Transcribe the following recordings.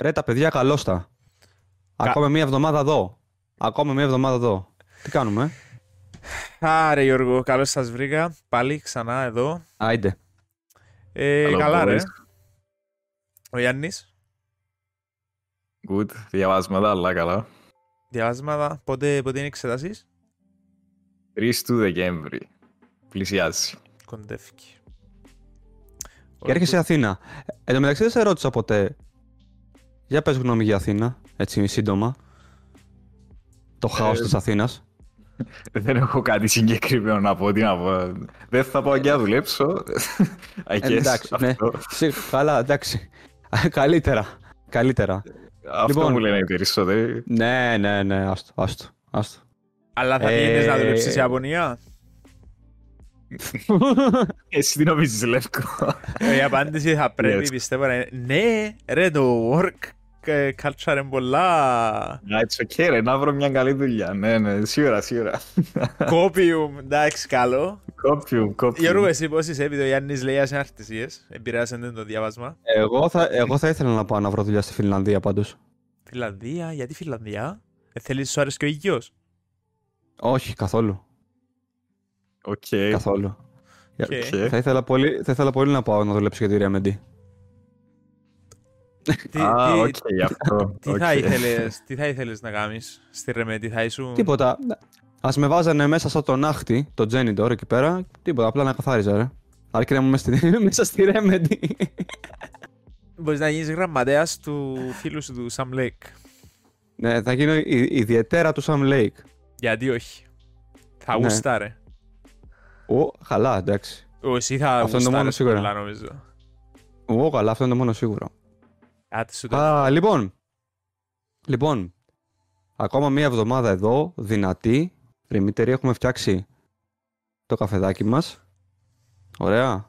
Ρε τα παιδιά καλώς τα. Ακόμα μία εβδομάδα εδώ. Ακόμα μία εβδομάδα εδώ. Τι κάνουμε, Άρε Γιώργο, καλώς σας βρήκα. Πάλι ξανά εδώ. Άιντε. Ε, Hello, καλά ρε. boys. Ο Γιάννης, Good. Διαβάσματα, αλλά καλά. διαβάσματα. Πότε, πότε είναι οι εξετάσεις; 3 του Δεκέμβρη. Πλησιάζει. Κοντεύκει. Και έρχεσαι Αθήνα. Εν τω μεταξύ δεν σε ρώτησα ποτέ. Για πες γνώμη για Αθήνα, έτσι σύντομα. Το χάος Ε, της Αθήνας. Δεν έχω κάτι συγκεκριμένο να πω. Τι να πω. Δεν θα πάω και να δουλέψω. I guess, Ε, εντάξει, ναι. αυτό. Σι- Καλά, εντάξει. Καλύτερα. Καλύτερα. Αυτό Λοιπόν. μου λένε οι περισσότεροι. Ναι, ναι, ναι, άστο, άστο, άστο. Αλλά θα Ε, πήγαινες να δουλέψεις στην Ιαπωνία; Εσύ τι νομίζεις, Λεύκο. Ε, Η απάντηση θα πρέπει Yes. πιστεύω να είναι ναι, ρε το work ε, culture είναι πολλά Να, it's okay, ρε, να βρω μια καλή δουλειά. Ναι, ναι, σίγουρα, σίγουρα. copium, εντάξει καλό. Κόπιου, κόπιου. Γιώργο εσύ πώς είσαι, επειδή ο Γιάννης λέει ασυναρτησίες, επηρεάσαν το διάβασμα. εγώ, θα, εγώ θα ήθελα να πάω να βρω δουλειά στη Φιλανδία πάντως. Φιλανδία, γιατί Φιλανδία, ε, θέλεις σου άρεσε και ο υγιός. Όχι, καθόλου. Οκ. Καθόλου. OK. OK. Θα, ήθελα πολύ, θα ήθελα πολύ να πάω να δουλέψω για τη Remedy. Τι, Α, τι- οκ, γι' αυτό. τι θα οκ. ήθελες, τι θα ήθελες να κάνεις; Στη Remedy, θα ήσουν... Τίποτα. Ας με βάζανε μέσα σαν τον άχτη, το janitor εκεί πέρα. Τίποτα, απλά να καθάριζα, ρε. Αρκεί να είμαι μέσα στη, μέσα στη Remedy. Μπορείς να γίνεις γραμματέας του φίλου σου του Sam Lake. ναι, θα γίνω η, ιδιαίτερα του Sam Lake. Γιατί όχι. Θα Ναι. γουστάρε. Ω, καλά, εντάξει. Ο, Εσύ θα Αυτό είναι το μόνο γουστάρες σίγουρα. πολλά νομίζω. Ω, καλά, αυτό είναι το μόνο σίγουρο. Άτε σου το Α, λοιπόν. Λοιπόν. Ακόμα μία εβδομάδα εδώ, δυνατή. Ρημίτερη, έχουμε φτιάξει το καφεδάκι μας. Ωραία.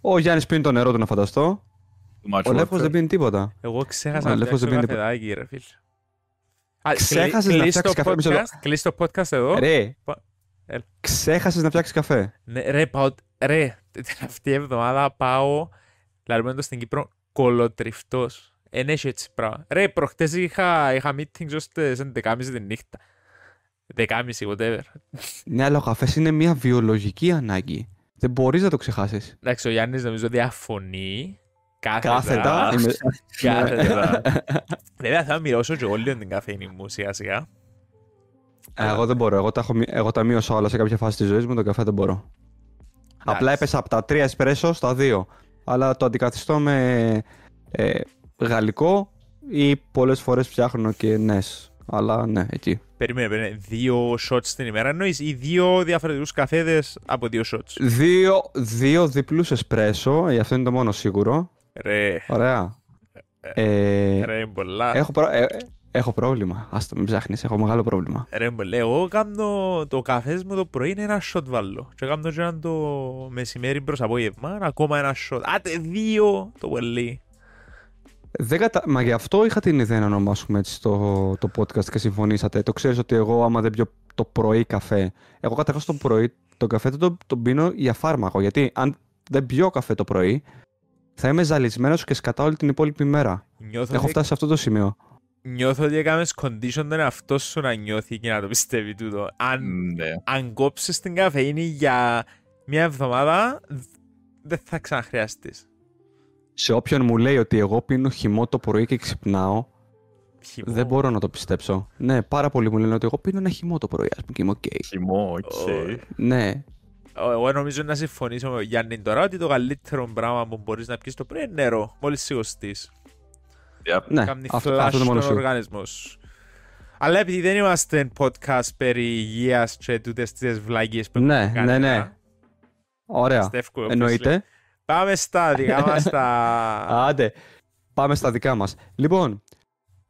Ο Γιάννης πίνει το νερό του να φανταστώ. Too much Ο Λεύκος water. δεν πίνει τίποτα. Εγώ ξέχασα Μα, να Λεύκος φτιάξω δεν πίνει καφεδάκι, ρε φίλε. Α, Ξέχασες κλει- να κλείς φτιάξεις το καφέ, μισό λεπτό. podcast- Κλείς το podcast εδώ; Ρε, Πα- έλα. ξέχασες να φτιάξεις καφέ. Ναι, ρε, πάω, ρε, αυτή η εβδομάδα πάω, λαρμένο στην Κύπρο, κολοτριφτός. Εν έχει έτσι πράγμα. Ρε, προχτές είχα, είχα meeting ως τις 11.30 τη νύχτα. 10.30, whatever. Ναι, αλλά ο καφές είναι μια βιολογική ανάγκη. Δεν μπορείς να το ξεχάσεις. Εντάξει, ο Γιάννης νομίζω διαφωνεί. Κάθετα. Κάθετα. είμαι- Κάθετα. Βέβαια θα μοιρώσω και εγώ λίγο την καφέινη μου σιγά σιγά. Ε, Εγώ δεν μπορώ. Εγώ τα, έχω, μει- εγώ τα μείωσα όλα σε κάποια φάση της ζωής μου. Τον καφέ δεν μπορώ. Απλά έπεσα από τα τρία εσπρέσο στα δύο. Αλλά το αντικαθιστώ με ε, γαλλικό ή πολλές φορές φτιάχνω και νες. Αλλά ναι, εκεί. Περίμενε, περίμενε. Δύο shots την ημέρα εννοείς ή δύο διαφορετικούς καφέδες από δύο shots; Δύο, δύο διπλούς εσπρέσο, ε, αυτό είναι το μόνο σίγουρο. Ρε, Ωραία. Ε, ρε πολλά. έχω, προ- ε, ε, έχω πρόβλημα. Άστα, μην ψάχνεις. Έχω μεγάλο πρόβλημα. Ρε πολλά. Εγώ κάνω το καφές μου το πρωί είναι ένα shot βάλω. Και κάνω και ένα το μεσημέρι προς απόγευμα, ακόμα ένα shot. Άτε δύο το πολύ. Δεν κατα... Μα γι' αυτό είχα την ιδέα να ονομάσουμε έτσι το, το podcast και συμφωνήσατε. Το ξέρεις ότι εγώ άμα δεν πιω το πρωί καφέ. Εγώ καταρχάς το πρωί το καφέ δεν τον το πίνω για φάρμακο. Γιατί αν δεν πιω καφέ το πρωί θα είμαι ζαλισμένος και σκατά όλη την υπόλοιπη μέρα. Νιώθω, Έχω ότι, φτάσει σε αυτό το σημείο. Νιώθω ότι έκαμες condition τον εαυτό σου να νιώθει και να το πιστεύει τούτο. Αν, Ναι. αν κόψεις την καφεΐνη για μια εβδομάδα, δ- δεν θα ξαναχρειαστείς. Σε όποιον μου λέει ότι εγώ πίνω χυμό το πρωί και ξυπνάω, Χυμό. δεν μπορώ να το πιστέψω. Ναι, πάρα πολλοί μου λένε ότι εγώ πίνω ένα χυμό το πρωί, ας πούμε, και είμαι οκ. Χυμό, οκ. Ω, Ναι, Ω, Εγώ νομίζω να συμφωνήσω με τον Γιάννη τώρα ότι το καλύτερο πράγμα που μπορείς να πιεις το πρωί είναι νερό. Μόλις σηκωστείς. Yep. ναι, Κάνει αυτό, flush αυτό είναι το μόνο στον σίγουρο. οργανισμός σου. Αλλά επειδή δεν είμαστε podcast περί υγείας και τούτες τις βλακείες που Ναι, έχουμε ναι, κάνει, ναι. α, Ωραία. πιστεύω, obviously. Εννοείται. Πάμε στα δικά μας τα... Άντε, πάμε στα δικά μας. Λοιπόν,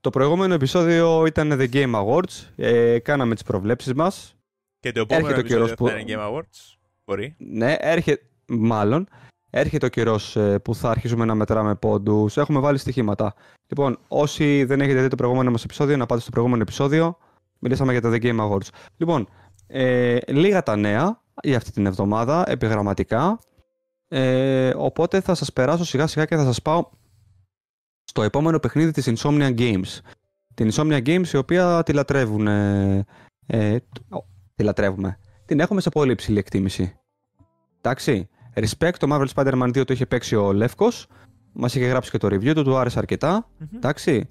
το προηγούμενο επεισόδιο ήταν The Game Awards. Ε, κάναμε τις προβλέψεις μας. και το επόμενο έρχεται ο καιρός επεισόδιο που- θα είναι Game Awards. Μπορεί. Ναι, έρχεται, μάλλον, έρχεται ο καιρός ε, που θα αρχίσουμε να μετράμε πόντους. Έχουμε βάλει στοιχήματα. Λοιπόν, όσοι δεν έχετε δει το προηγούμενο μας επεισόδιο, να πάτε στο προηγούμενο επεισόδιο. Μιλήσαμε για τα The Game Awards. Λοιπόν, ε, λίγα τα νέα για αυτή την εβδομάδα, επιγραμματικά. Ε, οπότε θα σας περάσω σιγά σιγά και θα σας πάω στο επόμενο παιχνίδι της Insomnia Games. Την Insomnia Games η οποία τη λατρεύουν. Ε, ε, τη λατρεύουμε. Την έχουμε σε πολύ υψηλή εκτίμηση. Εντάξει. Respect, το Marvel Spider-Man 2 το είχε παίξει ο Λεύκος. Μας είχε γράψει και το review του, του άρεσε αρκετά. Εντάξει.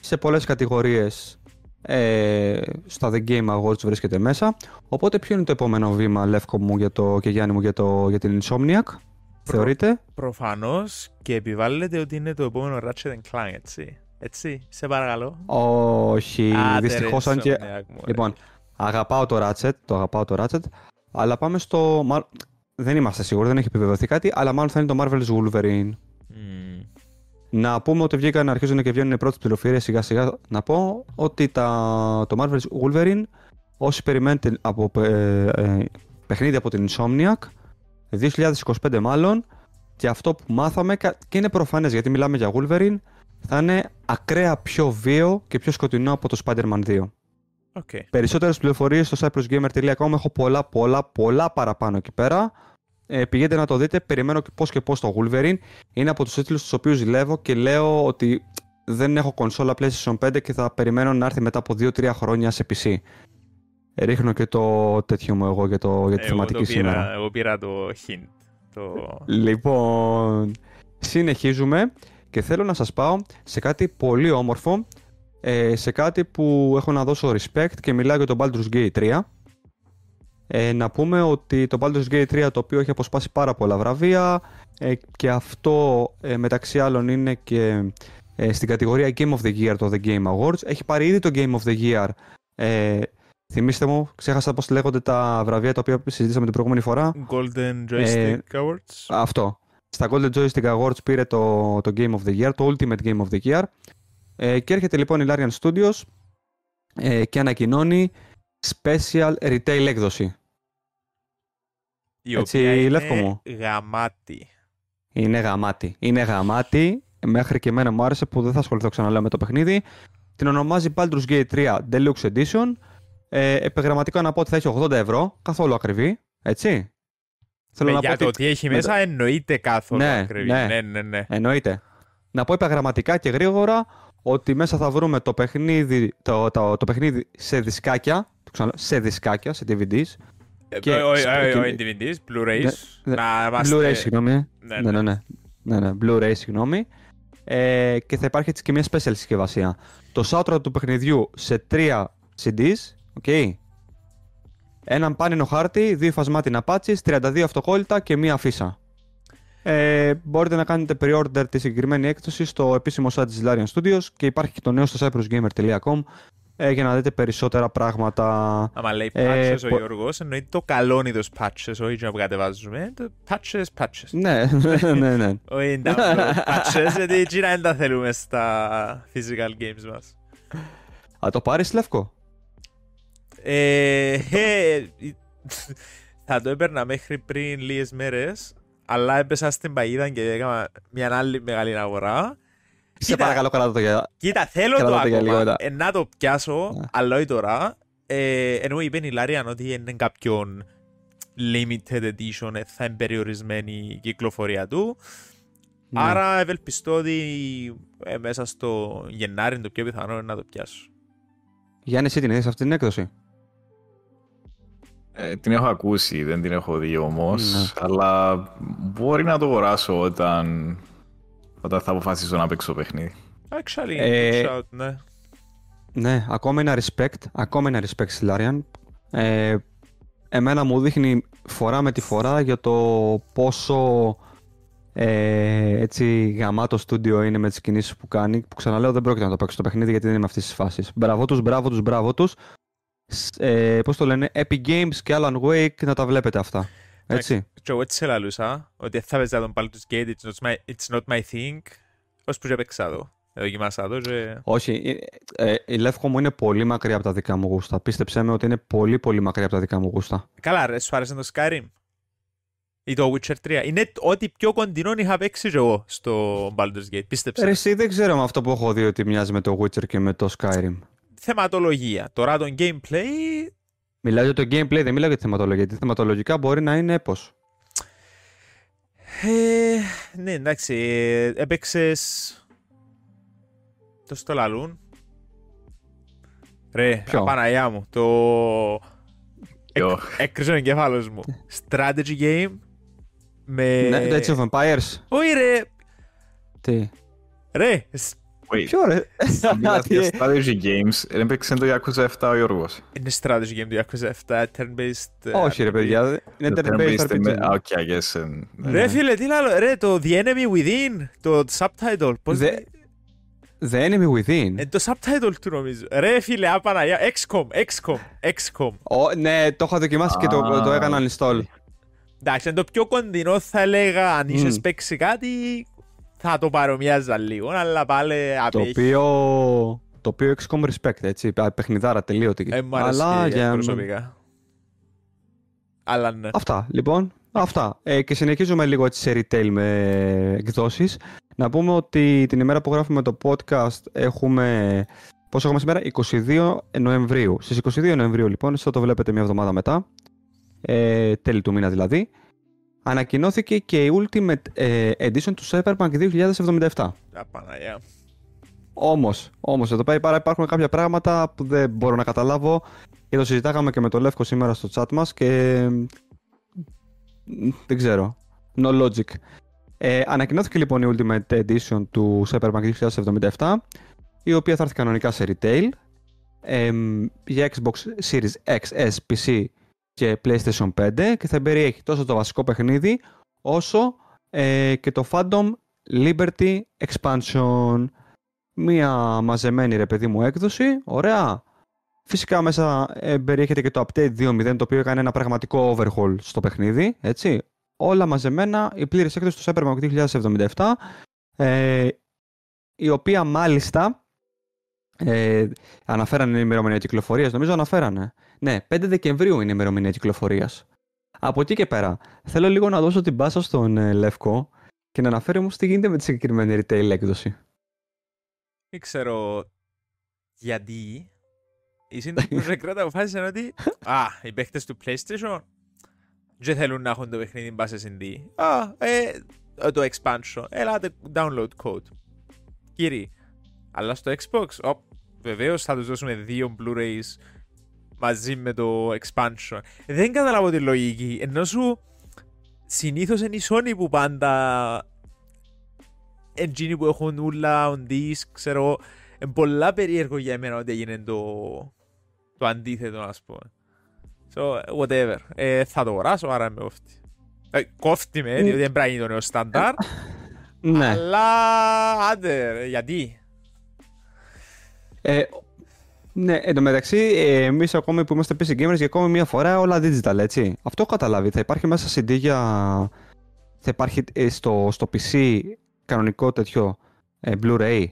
Σε πολλές κατηγορίες ε, στα The Game Awards βρίσκεται μέσα. Οπότε ποιο είναι το επόμενο βήμα, Λεύκο μου για το, και Γιάννη μου, για, το, για την Insomniac, θεωρείτε; Προφανώς και επιβάλλεται ότι είναι το επόμενο Ratchet Clank, έτσι. Έτσι, σε παρακαλώ. Όχι, Άντε, δυστυχώς ρε, αν και... Insomniac μου, ρε. Λοιπόν, αγαπάω το Ratchet, το αγαπάω το Ratchet, αλλά πάμε στο... μα- Δεν είμαστε σίγουροι, δεν έχει επιβεβαιωθεί κάτι, αλλά μάλλον θα είναι το Marvel's Wolverine. Μμμ. Να πούμε ότι βγήκαν, αρχίζουν και βγαίνουν οι πρώτες πληροφορίες σιγά σιγά. Να πω ότι τα, το Marvel's Wolverine, όσοι περιμένετε από ε, ε, παιχνίδι από την Insomniac, 2025 μάλλον, και αυτό που μάθαμε, κα- και είναι προφανές γιατί μιλάμε για Wolverine, θα είναι ακραία πιο βίαιο και πιο σκοτεινό από το Spider-Man 2. Οκ. Περισσότερες πληροφορίες στο cyprusgamer.com. Έχω πολλά, πολλά, πολλά παραπάνω εκεί πέρα. Ε, πηγαίνετε να το δείτε. Περιμένω και πώς και πώς το Wolverine. Είναι από τους τίτλους τους οποίους ζηλεύω και λέω ότι δεν έχω κονσόλα PlayStation 5 και θα περιμένω να έρθει μετά από 2-3 χρόνια σε PC. Ρίχνω και το τέτοιο μου εγώ για, το, για τη Εγώ θεματική το σήμερα. πήρα, εγώ πήρα το hint. Το... Λοιπόν, συνεχίζουμε και θέλω να σας πάω σε κάτι πολύ όμορφο, ε, σε κάτι που έχω να δώσω respect και μιλάω για το Baldur's Gate 3. Ε, να πούμε ότι το Baldur's Gate 3 το οποίο έχει αποσπάσει πάρα πολλά βραβεία ε, και αυτό ε, μεταξύ άλλων είναι και ε, στην κατηγορία Game of the Year το The Game Awards. Έχει πάρει ήδη το Game of the Year. Ε, θυμήστε μου, ξέχασα πώς λέγονται τα βραβεία τα οποία συζήτησαμε την προηγούμενη φορά. Golden Joystick Ε, Awards. Αυτό. Στα Golden Joystick Awards πήρε το, το Game of the Year, το Ultimate Game of the Year. Ε, και έρχεται λοιπόν η Larian Studios ε, και ανακοινώνει Special Retail έκδοση. Η έτσι, οποία Λεύκο είναι μου. γαμάτη. Είναι γαμάτη. Είναι γαμάτη. Μέχρι και εμένα μου άρεσε που δεν θα ασχοληθώ ξαναλέω με το παιχνίδι. Την ονομάζει Baldur's Gate 3 Deluxe Edition. Ε, επιγραμματικά να πω ότι θα έχει 80 ευρώ, καθόλου ακριβή. Έτσι. Θέλω Με, να για πω το ότι τι έχει με μέσα εννοείται καθόλου Ναι, ακριβή. ναι. ναι, ναι. ναι. Εννοείται. Να πω επαγραμματικά και γρήγορα ότι μέσα θα βρούμε το παιχνίδι, το, το, το παιχνίδι σε δισκάκια, το ξαναλέω, σε δισκάκια, σε DVDs. Και- Ε, όχι, όχι, όχι, και- DVDs, Blu-rays. Ναι, Να είμαστε... Blu-ray, συγγνώμη. Ναι, Ναι, ναι, ναι. ναι. ναι, ναι. Blu-ray, συγγνώμη. Ε, και θα υπάρχει έτσι και μια special συσκευασία. Το soundtrack του παιχνιδιού σε τρία CDs, okay. έναν πάνινο χάρτη, δύο φασμάτινα patches, 32 αυτοκόλλητα και μία αφίσα. Ε, μπορείτε να κάνετε pre-order τη συγκεκριμένη έκδοση στο επίσημο site της Larian Studios και υπάρχει και το νέο στο cyprusgamer.com ε, για να δείτε περισσότερα πράγματα. Άμα λέει Ε, patches ο πο- Γιώργος, εννοείται το καλό είδος patches, όχι να που κατεβάζουμε. Το patches, patches. ναι, ναι, ναι. Όχι download patches, γιατί εκεί δεν τα θέλουμε στα physical games μας. Α, το πάρεις Λεύκο; Ε, ε, θα το έπαιρνα μέχρι πριν λίγες μέρες, αλλά έπεσα στην παγίδα και έκανα μια άλλη μεγάλη αγορά. Σε Κοίτα. παρακαλώ καλά το για... Κοίτα, θέλω Κρατάτε το για ακόμα, λίγο, ναι. ε, να το πιάσω, Ναι. αλλά όχι τώρα. Ε, ενώ είπε η Λάριαν ότι είναι κάποιον limited edition, ε, θα είναι περιορισμένη η κυκλοφορία του. Ναι. Άρα ευελπιστώ ότι ε, μέσα στο Γενάρη είναι το πιο πιθανό είναι να το πιάσω. Γιάννη, εσύ την είδες αυτή την έκδοση; Ε, την έχω ακούσει, δεν την έχω δει όμως, Ναι. αλλά μπορεί να το αγοράσω όταν, όταν θα αποφασίσω να παίξω παιχνίδι. Actually, Ε, good shout, ναι. Ναι, ακόμα ένα respect. Ακόμα ένα respect στη Larian. Ε, εμένα μου δείχνει φορά με τη φορά για το πόσο ε, έτσι γαμάτο στούντιο είναι με τις κινήσεις που κάνει. Που ξαναλέω δεν πρόκειται να το παίξω το παιχνίδι γιατί δεν είμαι αυτής της φάσης. Μπράβο τους, μπράβο τους, μπράβο τους. Σ- Ε, πώς το λένε, Epic Games και Alan Wake να τα βλέπετε αυτά. Έτσι. Και εγώ έτσι σε λαλούσα, ότι θα παίζα τον Baldur's Gate, it's not my, it's not my thing, ως που και παίξα το. Δοκιμάσα το και... Όχι, ε, ε, η Λεύκο μου είναι πολύ μακριά από τα δικά μου γούστα. Πίστεψέ με ότι είναι πολύ πολύ μακριά από τα δικά μου γούστα. Καλά ρε, σου άρεσε το Skyrim. Ή το Witcher 3. Είναι ό,τι πιο κοντινό είχα παίξει και εγώ στο Baldur's Gate, πίστεψε. Ρε, εσύ δεν ξέρω με αυτό που έχω δει ότι μοιάζει με το Witcher και με το Skyrim. Θεματολογία. Τώρα το gameplay... Μιλάω για το gameplay, δεν μιλάω για τη θεματολογία. Γιατί θεματολογικά μπορεί να είναι έπος. Ε, ναι, εντάξει, ε, έπαιξες Το στο λαλούν. Ρε, Ποιο; Παναγιά μου, το... Ποιο; Έκρυζε ο εγκέφαλος μου. Strategy game με... Ναι, το Age of Empires. Όχι ρε, Τι; ρε, σ- Wait, Ποιο ρε; μιλάς Τι, για ε, strategy games, δεν έπαιξε το Yakuza 7 ο Γιώργος. είναι strategy game του Yakuza 7, turn-based... ε, Όχι ρε RPG. παιδιά. Είναι Το turn-based turn-based με- RPG. Α, OK, I guess. ε, ναι. Ρε φίλε, τι λέω, ρε, το The Enemy Within, το subtitle, πώς... Δε- The Enemy Within. Ε, το subtitle του νομίζω. Ρε φίλε, α Παναγιά, XCOM, XCOM, XCOM. Ω, ναι, το είχα δοκιμάσει και το, Α, το έκανα uninstall. Εντάξει, είναι το πιο κοντινό θα έλεγα, αν είχες Μμ. παίξει κάτι, θα το παρομοιάζα λίγο, αλλά πάλι Το απέχει. οποίο, το οποίο XCOM respect, έτσι, πα- παιχνιδάρα τελείωτη. Ε, μ' αρέσει Αλλά για... προσωπικά. Αλλά ναι. Αυτά, λοιπόν, αυτά. Ε, και συνεχίζουμε λίγο έτσι σε retail με εκδόσεις. Να πούμε ότι την ημέρα που γράφουμε το podcast έχουμε... Πόσο έχουμε σήμερα, 22 Νοεμβρίου. Στις 22 Νοεμβρίου λοιπόν, εσείς θα το βλέπετε μια εβδομάδα μετά, ε, τέλη του μήνα δηλαδή, ανακοινώθηκε και η Ultimate ε, Edition του Cyberpunk 2077. Απαναγιά. Όμως, όμως, εδώ πέρα υπάρχουν κάποια πράγματα που δεν μπορώ να καταλάβω και το συζητάγαμε και με τον Λεύκο σήμερα στο chat μας και μ, δεν ξέρω. No logic. Ε, ανακοινώθηκε λοιπόν η Ultimate Edition του Cyberpunk 2077 η οποία θα έρθει κανονικά σε retail εμ, για Xbox Series X, S, PC και PlayStation 5 και θα περιέχει τόσο το βασικό παιχνίδι όσο ε, και το Phantom Liberty Expansion μία μαζεμένη ρε παιδί μου έκδοση, ωραία. Φυσικά μέσα ε, περιέχεται και το Update 2.0 το οποίο έκανε ένα πραγματικό overhaul στο παιχνίδι, έτσι. Όλα μαζεμένα, η πλήρης έκδοση του Cyberpunk 2077, ε, η οποία μάλιστα ε, αναφέρανε η ημερομηνία κυκλοφορίας, νομίζω αναφέρανε. Ναι, 5 Δεκεμβρίου είναι η ημερομηνία κυκλοφορίας. Από εκεί και πέρα, θέλω λίγο να δώσω την πάσα στον ε, Λεύκο και να αναφέρει όμως τι γίνεται με τη συγκεκριμένη retail έκδοση. Δεν ξέρω γιατί οι CD Projekt Red αποφάσισαν ότι α, οι παίχτες του PlayStation δεν θέλουν να έχουν το παιχνίδι μπας σε CD. Α, ε, το expansion. Έλατε download code. Κύριοι, αλλά στο Xbox, ο, βεβαίως θα τους δώσουμε δύο Blu-rays μαζί με το expansion. Δεν καταλάβω τη λογική. Ενώ σου συνήθως είναι η Sony που πάντα εκείνοι που έχουν ούλα on disc, ξέρω εγώ, είναι πολλά περίεργο για εμένα ότι έγινε το, το αντίθετο, ας πούμε. So, whatever. Ε, θα το αγοράσω, άρα με κόφτει. Ε, κόφτει με, διότι δεν πρέπει να είναι το νέο στάνταρ, Ναι. αλλά άντε, ρε, γιατί; Ε, ναι, εν τω μεταξύ, ε, εμείς ακόμη που είμαστε PC gamers για ακόμη μία φορά όλα digital, έτσι. Αυτό έχω καταλάβει. Θα υπάρχει μέσα CD για. Θα υπάρχει ε, στο, στο PC κανονικό τέτοιο ε, Blu-ray;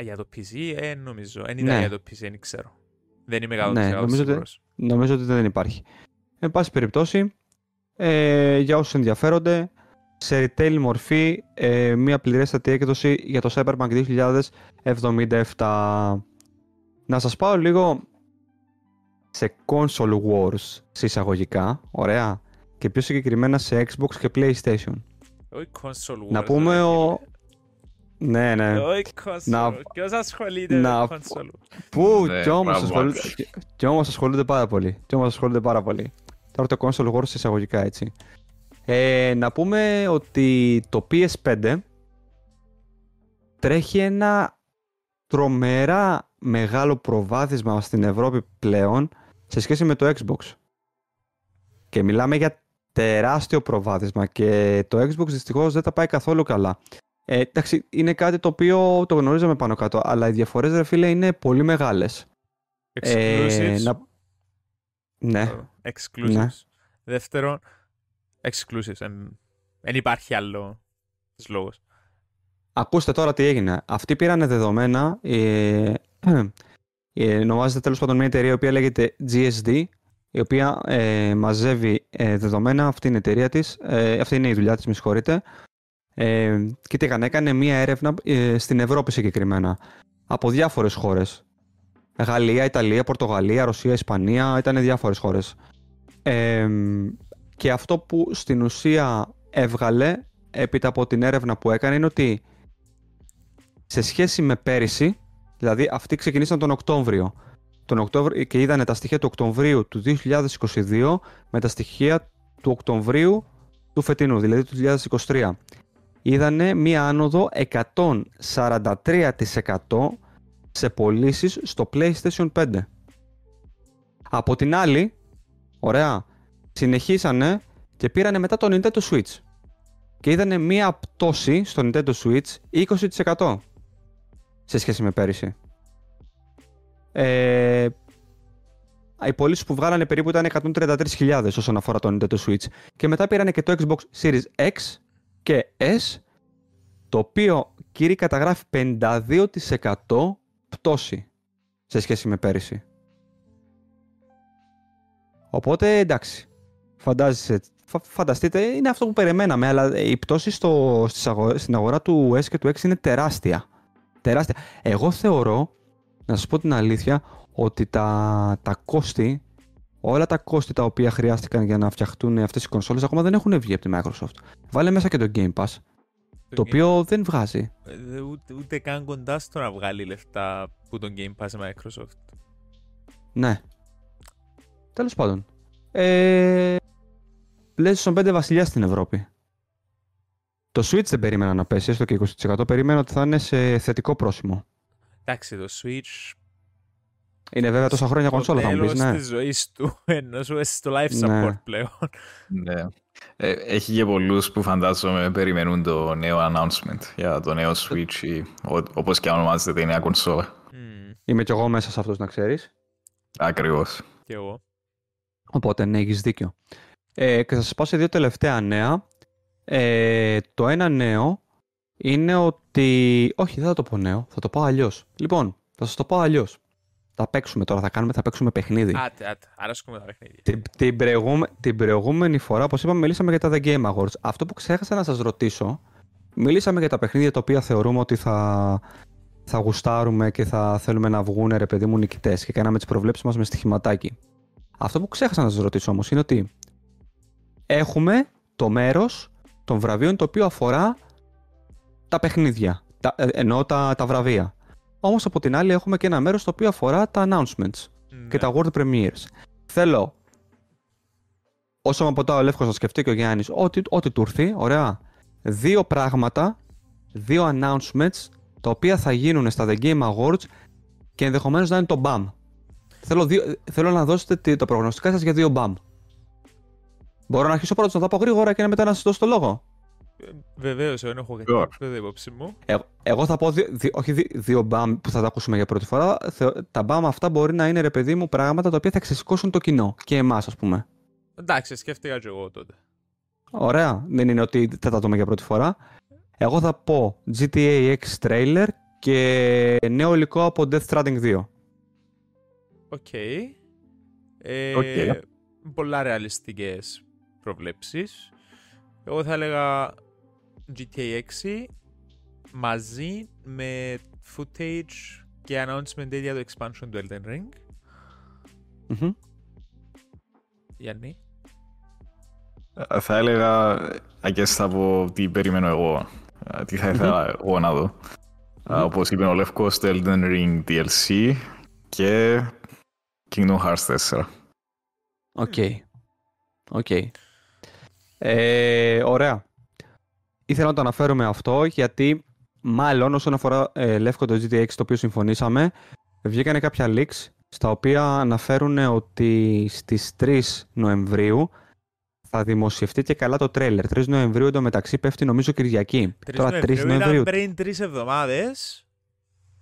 Α, για το PC, ε, νομίζω. Δεν Ναι. ήταν για το PC, δεν ξέρω. Δεν είμαι 100% Ναι, νομίζω ότι- σίγουρος. Νομίζω ότι δεν υπάρχει. Εν πάση περιπτώσει, ε, για όσους ενδιαφέρονται, σε retail μορφή ε, μία πληρέστατη έκδοση για το Cyberpunk 2077. Να σας πάω λίγο σε console wars σε εισαγωγικά, ωραία, και πιο συγκεκριμένα σε Xbox και PlayStation. Όχι console wars. Να πούμε ρε, ο... φίλε. Ναι, ναι. Όχι console. Να- Ποιος ασχολείται να- με console. Πού; Ναι, κι όμως, μπράβο, ασχολούνται, Μάρκος. κι- κι όμως ασχολούνται πάρα πολύ. Κι όμως ασχολούνται πάρα πολύ. Τώρα το console wars εισαγωγικά έτσι. Ε, να πούμε ότι το PS5 τρέχει ένα τρομερά μεγάλο προβάδισμα στην Ευρώπη πλέον σε σχέση με το Xbox. Και μιλάμε για τεράστιο προβάδισμα και το Xbox δυστυχώς δεν τα πάει καθόλου καλά. Ε, εντάξει, είναι κάτι το οποίο το γνωρίζαμε πάνω κάτω, αλλά οι διαφορές, ρε φίλε, είναι πολύ μεγάλες. Exclusives. Ε, να... Ναι, Exclusives. Ναι. Δεύτερον, exclusives. Δεν υπάρχει άλλο λόγος. ακούστε τώρα τι έγινε. Αυτοί πήραν δεδομένα, ε, ε, ονομάζεται τέλος πάντων μια εταιρεία η οποία λέγεται GSD, η οποία ε, μαζεύει ε, δεδομένα, αυτή είναι η εταιρεία της, ε, αυτή είναι η δουλειά της, με συγχωρείτε. Ε, και τι έκανε, έκανε μια έρευνα ε, στην Ευρώπη συγκεκριμένα, από διάφορες χώρες. Γαλλία, Ιταλία, Πορτογαλία, Ρωσία, Ισπανία, ήταν διάφορες χώρες. Ε, και αυτό που στην ουσία έβγαλε έπειτα από την έρευνα που έκανε είναι ότι σε σχέση με πέρυσι, δηλαδή αυτοί ξεκινήσαν τον Οκτώβριο, τον Οκτώβριο και είδανε τα στοιχεία του Οκτωβρίου του 2022 με τα στοιχεία του Οκτωβρίου του φετινού, δηλαδή του 2023. Είδανε μία άνοδο 143% σε πωλήσεις στο PlayStation 5. Από την άλλη, ωραία, συνεχίσανε και πήρανε μετά το Nintendo Switch. Και είδανε μία πτώση στο Nintendo Switch 20% σε σχέση με πέρυσι. Ε, οι πωλήσεις που βγάλανε περίπου ήταν 133.000 όσον αφορά το Nintendo Switch. Και μετά πήρανε και το Xbox Series X και S, το οποίο κύριε καταγράφει 52% πτώση σε σχέση με πέρυσι. Οπότε εντάξει, φαντάζεσαι, φανταστείτε, είναι αυτό που περιμέναμε, αλλά η πτώση στο, στην αγορά του S και του X είναι τεράστια. Τεράστια. Εγώ θεωρώ, να σας πω την αλήθεια, ότι τα, τα κόστη, όλα τα κόστη τα οποία χρειάστηκαν για να φτιαχτούν αυτές οι κονσόλες ακόμα δεν έχουν βγει από τη Microsoft. Βάλε μέσα και το Game Pass, το, οποίο δεν βγάζει. Ε, ούτε, ούτε καν κοντά στο να βγάλει λεφτά που τον Game Pass Microsoft. Ναι. Τέλος πάντων. Ε, PlayStation 5 βασιλιάς στην Ευρώπη. Το Switch δεν περίμενα να πέσει, έστω και 20%. Περίμενα ότι θα είναι σε θετικό πρόσημο. Εντάξει, το Switch είναι βέβαια τόσα χρόνια κονσόλα, θα μου πεις, ναι. της ζωής του, ενώ σου στο life support ναι. πλέον. Ναι. Ε, έχει και πολλούς που φαντάζομαι περιμένουν το νέο announcement για το νέο Switch ή όπως και αν ονομάζεται η νέα κονσόλα. Mm. Είμαι κι εγώ μέσα σε αυτός να ξέρεις. Ακριβώς. Κι εγώ. Οπότε ναι, έχεις δίκιο. Ε, και θα σας πω σε δύο τελευταία νέα. Ε, το ένα νέο είναι ότι... Όχι, δεν θα το πω νέο, θα το πω αλλιώς. Λοιπόν, θα σας το πω αλλιώς θα παίξουμε τώρα, θα κάνουμε, θα παίξουμε παιχνίδι. Άτε, άτε, αρέσκουμε τα παιχνίδια. Την, την, προηγούμε, την προηγούμενη φορά, όπως είπαμε, μιλήσαμε για τα The Game Awards. Αυτό που ξέχασα να σας ρωτήσω, μιλήσαμε για τα παιχνίδια τα οποία θεωρούμε ότι θα, θα γουστάρουμε και θα θέλουμε να βγουν ρε παιδί μου νικητές και κάναμε τις προβλέψεις μας με στοιχηματάκι. Αυτό που ξέχασα να σας ρωτήσω όμως είναι ότι έχουμε το μέρος των βραβείων το οποίο αφορά τα παιχνίδια. Τα, ε, εννοώ τα, τα βραβεία. Όμως από την άλλη έχουμε και ένα μέρος το οποίο αφορά τα announcements και τα world premieres. Θέλω όσο με ποτά ο Λεύκος να σκεφτεί και ο Γιάννης ό,τι, ό,τι του έρθει, ωραία, δύο πράγματα, δύο announcements τα οποία θα γίνουν στα The Game Awards και ενδεχομένως να είναι το BAM. Θέλω, δύο, θέλω να δώσετε το προγνωστικά σας για δύο BAM. Μπορώ να αρχίσω πρώτα να τα πω γρήγορα και μετά να σας δώσω το λόγο. Βεβαίως, εγώ έχω κάτι υπόψη μου. Ε, εγώ θα πω, δι, όχι δύο μπαμ που θα τα ακούσουμε για πρώτη φορά. Τα μπαμ αυτά μπορεί να είναι ρε παιδί μου πράγματα τα οποία θα ξεσηκώσουν το κοινό και εμάς, ας πούμε. Εντάξει, σκέφτηκα και εγώ τότε. Ωραία. Δεν είναι ότι θα τα δούμε για πρώτη φορά. Εγώ θα πω GTA X trailer και νέο υλικό από Death Stranding 2. OK. Okay. Ε, okay. Πολλά ρεαλιστικές προβλέψεις. Εγώ θα έλεγα GTA 6 μαζί με footage και announcement για το expansion του Elden Ring. Mm-hmm. Γιάννη. Ε, θα έλεγα, αγγές θα πω τι περιμένω εγώ, ε, τι θα ήθελα mm-hmm. εγώ να δω. Mm-hmm. Όπως είπε ο Λευκός, το Elden Ring DLC και Kingdom Hearts 4. OK. Okay. OK. Okay. Ε, ωραία ήθελα να το αναφέρουμε αυτό γιατί μάλλον όσον αφορά ε, Λεύκο το GTA 6 το οποίο συμφωνήσαμε βγήκανε κάποια leaks στα οποία αναφέρουν ότι στις 3 Νοεμβρίου θα δημοσιευτεί και καλά το τρέλερ. 3 Νοεμβρίου εντωμεταξύ πέφτει νομίζω Κυριακή. 3 Τώρα, Νοεμβρίου 3 Νοεμβρίου. πριν 3 εβδομάδες.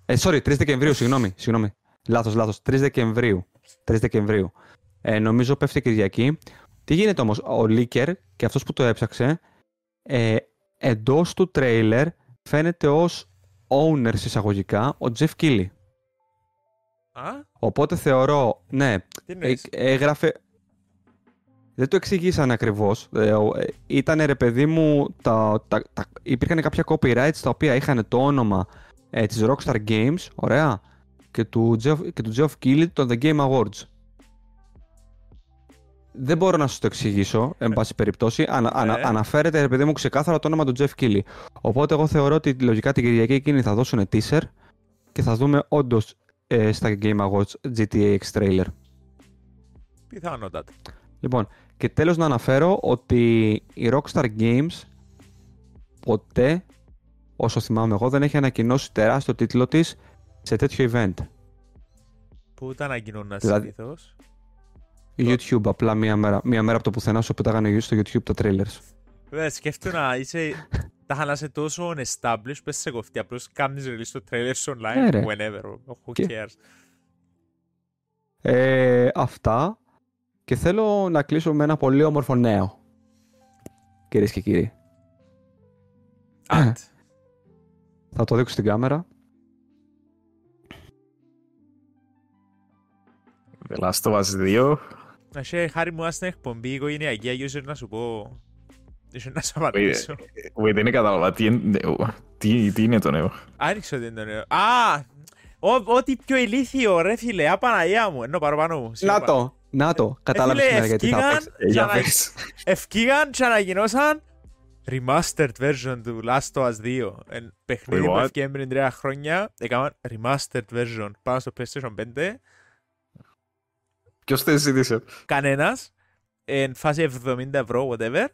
Ε, sorry, 3 Δεκεμβρίου, συγγνώμη. συγγνώμη. Λάθος, λάθος. 3 Δεκεμβρίου. 3 Δεκεμβρίου. Ε, νομίζω πέφτει Κυριακή. Τι γίνεται όμως, ο Λίκερ και αυτός που το έψαξε ε, εντός του τρέιλερ φαίνεται ως owner εισαγωγικά ο Jeff Keighley. Α; Οπότε θεωρώ, ναι, ε, έγραφε... Δεν το εξηγήσαν ακριβώς. Ε, ε, ήταν ρε παιδί μου, τα, τα, τα, υπήρχαν κάποια copyrights τα οποία είχαν το όνομα ε, της Rockstar Games, ωραία, και του Jeff, και του Geoff Keighley των The Game Awards. Δεν μπορώ να σας το εξηγήσω, εν πάση περιπτώσει. Ανα, ανα, Ε. αναφέρεται, ρε παιδί μου, ξεκάθαρα το όνομα του Jeff Keighley. Οπότε εγώ θεωρώ ότι λογικά την Κυριακή εκείνη θα δώσουν teaser και θα δούμε όντως ε, στα Game Awards GTA X trailer. Πιθανότατα. Λοιπόν, και τέλος να αναφέρω ότι η Rockstar Games ποτέ, όσο θυμάμαι εγώ, δεν έχει ανακοινώσει τεράστιο τίτλο της σε τέτοιο event. Πού τα ανακοινώνα Δηλαδή- συνήθως; YouTube, απλά μία μέρα, μία μέρα από το πουθενά σου πετάγανε στο YouTube τα trailers. Βέβαια, σκέφτομαι να είσαι. Τα είχα να είσαι τόσο established, πες σε κοφτεί. Απλώς κάνεις release το trailer σου online, Ναι, ρε. whenever. Who Και- cares. Ε, αυτά. Και θέλω να κλείσω με ένα πολύ όμορφο νέο. Κυρίες και κύριοι. Art. Θα το δείξω στην κάμερα. The Last of Us 2. Να σε χάρη μου στην εκπομπή οικογενειακή, αγίως να σου πω... Ίσως να σου απαντήσω. Wait, δεν κατάλαβα. Τι, είναι- τι, τι είναι το νέο; Άνοιξε ότι είναι το νέο. Α! ο- Ό,τι πιο ηλίθιο ρε φίλε, α Παναγία μου, ενώ παραπάνω μου. Να το, να το. Κατάλαβες φίλε, σήμερα γιατί θα ευκήγαν- παίξει. Ε, Για να- πες. Ευκήγαν και ανακοινώσαν remastered version του Last of Us 2. Εν παιχνίδι Wait, που what? ευκήγαν πριν τρία χρόνια, έκαναν remastered version πάνω στο PlayStation 5. Ποιος το ζήτησε. Κανένας, εν φάση 70 ευρώ, whatever.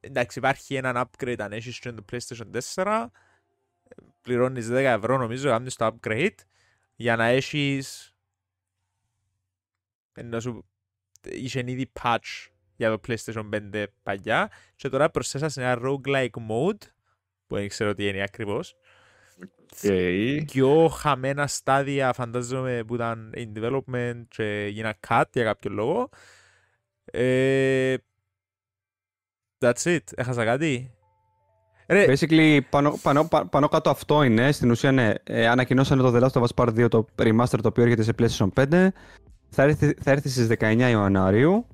Εντάξει, υπάρχει έναν upgrade αν έχεις και το PlayStation 4. Πληρώνεις 10 ευρώ νομίζω, κάνεις το upgrade για να έχεις ενώ σου είχε ήδη patch για το PlayStation 5 παλιά και τώρα προσθέσας ένα roguelike mode που δεν ξέρω τι είναι ακριβώς Okay. πιο χαμένα στάδια φαντάζομαι που ήταν in development και γίνα cut για κάποιο λόγο. Ε, that's it. Έχασα κάτι; Ρε, Basically, πάνω, πάνω, πα- πάνω κάτω αυτό είναι. Στην ουσία, ναι. Ε, ανακοινώσανε το The Last of Us Part 2, το remaster το οποίο έρχεται σε PlayStation 5. Θα έρθει, θα έρθει στις 19 Ιανουαρίου.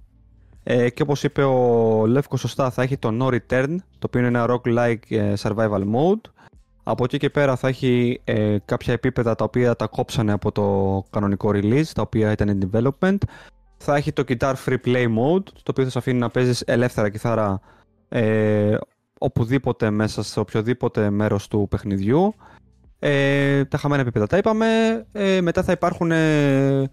Ε, και όπως είπε ο Λεύκος σωστά, θα έχει το No Return, το οποίο είναι ένα roguelike ε, survival mode. Από εκεί και πέρα θα έχει ε, κάποια επίπεδα τα οποία τα κόψανε από το κανονικό release, τα οποία ήταν in development. Θα έχει το guitar free play mode, το οποίο θα σε αφήνει να παίζεις ελεύθερα κιθάρα ε, οπουδήποτε μέσα σε οποιοδήποτε μέρος του παιχνιδιού. Ε, τα χαμένα επίπεδα τα είπαμε. Ε, μετά θα υπάρχουν. Ε,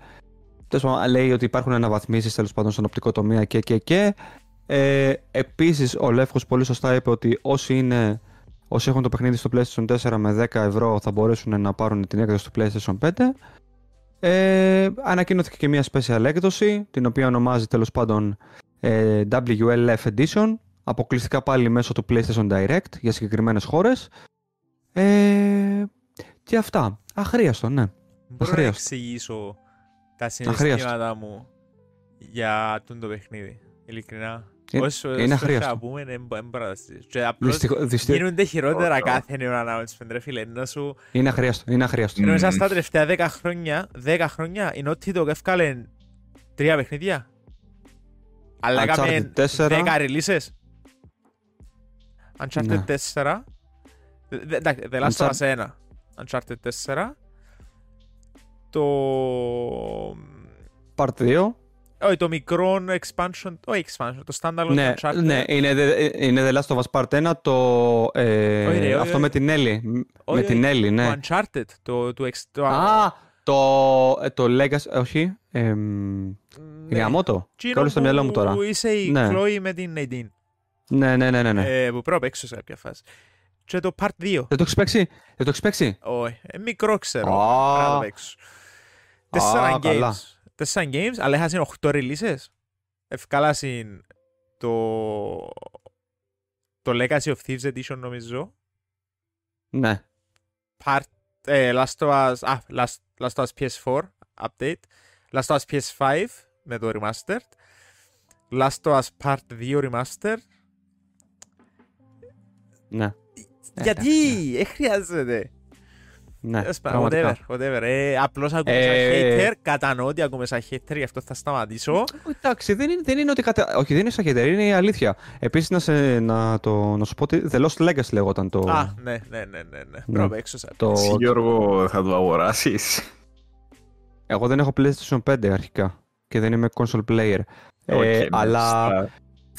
τέλος πάντων, λέει ότι υπάρχουν αναβαθμίσεις τέλος πάντων στον οπτικό τομέα και και και. Ε, επίσης ο Λεύκος πολύ σωστά είπε ότι όσοι, είναι, όσοι έχουν το παιχνίδι στο PlayStation 4 με 10 ευρώ θα μπορέσουν να πάρουν την έκδοση του PlayStation 5. Ε, ανακοινώθηκε και μια special έκδοση την οποία ονομάζει τέλος πάντων ε, WLF Edition αποκλειστικά πάλι μέσω του PlayStation Direct για συγκεκριμένες χώρες. Ε, και αυτά. Αχρίαστο, ναι. μπορώ να αχρίαστο. εξηγήσω τα Αχρίαστο. συναισθήματα μου για τούτο το παιχνίδι. Ειλικρινά; Ε, Όσο είναι όσο αχρίαστο. θα πούμε, δεν μπορώ να τα συζητήσω. Και απλώς Δυστυχώ- δυστυχ- γίνονται χειρότερα Ω, κάθε νέο announcement, ρε φίλε. Ενώ σου Είναι αχρίαστο. Είναι αχρίαστο. Μμμ. Ενώ μέσα στα τελευταία 10 χρόνια, 10 χρόνια, η Naughty Dog έφκαλε τρία παιχνίδια. Αλλά Uncharted έκαμε 4. 10 releases. Uncharted Ναι. 4. Δε- δε- Εντάξει, The Last of Uncharted- Us 1. Uncharted 4. Το... Part 2. Όχι, το μικρό expansion, όχι expansion, το standalone Ναι, Uncharted. ναι είναι, The- είναι The Last of Us Part 1 το, ε, Όχι, ρε, όχι, αυτό όχι. με την Ellie. Με Όχι, την όχι, Ellie, ναι. Το Uncharted, το, το, ex- το Α, το, ε, το Legacy, όχι, εμ, ναι. γαμώ το. Εκείνο Κόλλησε στο μυαλό μου τώρα. Που είσαι η Ναι. Chloe με την Nadine. Ναι, ναι, ναι, ναι. ναι. Ε, που πρέπει να παίξω σε κάποια φάση. Και το Part 2. Δεν το έχεις παίξει, δεν το έχεις παίξει; Όχι, ε, μικρό ξέρω. Α. Πρέπει να το παίξω. Τέσσερα Α, καλά. games. Τέσσερα games, αλλά έχασαν 8 releases. Ευκάλασαν το... Το Legacy of Thieves Edition νομίζω. Ναι. Part... Ε, Last of Us... Α, Last, Last of Us PS4 update. Last of Us PS5 με το Remastered. Last of Us Part 2 Remastered. Ναι. Γιατί, δεν χρειάζεται. Ναι, Τέλος πάντων, πραγματικά. Whatever, whatever. Ε, απλώς ακούμε Ε, σαν hater, κατανοώ ότι ακούμε σαν hater, γι' αυτό θα σταματήσω. Εντάξει, δεν είναι, δεν είναι ότι κατα... Όχι, δεν είναι σαν hater, είναι η αλήθεια. Επίσης, να, σε, να, το, να σου πω ότι The Lost Legacy λέγονταν το... Α, ναι, ναι, ναι, ναι, ναι. Πρέπει να παίξω σε το... Εσύ Γιώργο θα το αγοράσεις. Εγώ δεν έχω PlayStation 5 αρχικά και δεν είμαι console player. Ε, Οκ, ναι, αλλά στα-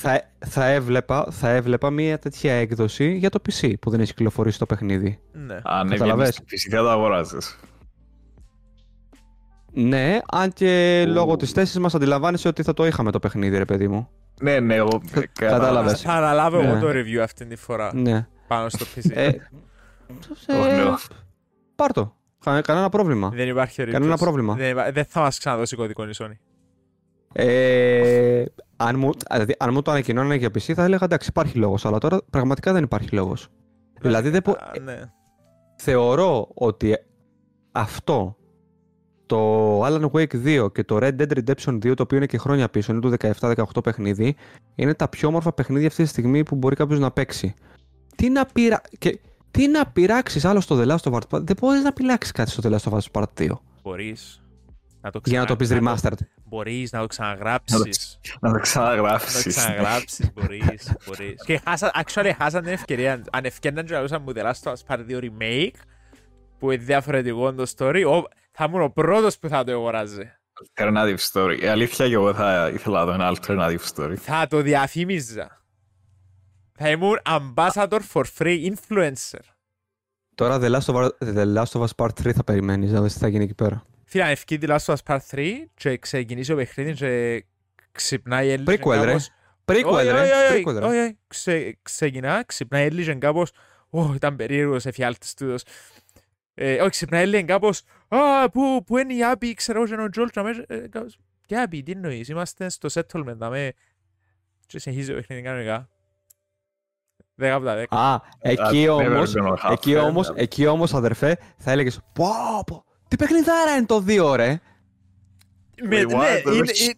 θα, θα, έβλεπα, θα έβλεπα μια τέτοια έκδοση για το PC που δεν έχει κυκλοφορήσει το παιχνίδι. Ναι. Αν Καταλαβες; έβγαινε στο PC θα το αγοράζεις. Ναι, αν και Ου. λόγω της θέσης μας αντιλαμβάνεσαι ότι θα το είχαμε το παιχνίδι, ρε παιδί μου. Ναι, ναι, εγώ κατάλαβες. Θα αναλάβω εγώ Ναι. το review αυτή τη φορά Ναι. πάνω στο PC. Ε, Όχι, ναι. πάρ' το. Κα- Κανένα πρόβλημα. Δεν υπάρχει περίπτωση. Κανένα πρόβλημα. Δεν, υπά- δεν θα μας ξαναδώσει κωδικό η Sony. Ε, αν, μου, δηλαδή, αν μου το ανακοινώνανε για PC θα έλεγα εντάξει υπάρχει λόγος, αλλά τώρα πραγματικά δεν υπάρχει λόγος. Δηλαδή δεν πω, Α, ναι. θεωρώ ότι αυτό το Alan Wake 2 και το Red Dead Redemption 2, το οποίο είναι και χρόνια πίσω, είναι του 17-18 παιχνίδι, είναι τα πιο όμορφα παιχνίδια αυτή τη στιγμή που μπορεί κάποιος να παίξει. Τι να, πειρα... και... Τι να πειράξεις άλλο στο The Last of Us Part Δεν μπορείς να πειράξει κάτι στο The Last of Us Part 2 Μπορείς να το για να το πεις remastered. Μπορείς να το ξαναγράψεις. Να το Να το ξαναγράψεις. ξαναγράψει, μπορείς. Μπορείς. Και χάσα, actually, χάσαν την ευκαιρία. Αν ευκαιρναν και λαούσαν μου The Last of Us Part 2 Remake, που είναι διαφορετικό το story, ο- θα ήμουν ο πρώτος που θα το αγοράζει. Alternative story. Η αλήθεια και εγώ θα ήθελα να δω ένα alternative story. Θα το διαφήμιζα. Θα ήμουν ambassador for free influencer. Τώρα The Last, of Us, The Last of Us Part 3 θα περιμένεις, να δεις τι θα γίνει εκεί πέρα. Φίλε, αν ευκεί The Last of Us Part 3 και ξεκινήσει ο παιχνίδι και ξυπνάει η Ellie Prequel, ρε. Prequel, Όχι, ρε. όχι, όχι, Prequel, ρε. όχι, όχι. Ξε- Ξεκινά, ξυπνάει η Ellie και κάπως «Ω, ήταν περίεργος εφιάλτης τούτος». Ε, όχι, ξυπνάει η Ellie και κάπως «Α, πού, πού είναι η Abby, ξέρω εγώ, και ο Joel». και αμέσως, ε, κάπως, «Τι Abby, τι εννοείς, είμαστε στο settlement, δαμε». Και συνεχίζει το παιχνίδι κανονικά. Δέκα από τα δέκα. Α, εκεί I've never όμως, been a half εκεί fan. όμως, εκεί όμως αδερφέ θα έλεγες πω, πω, τι παιχνιδάρα είναι το 2 ρε; Με- what? ναι, Το είναι- δες. είναι-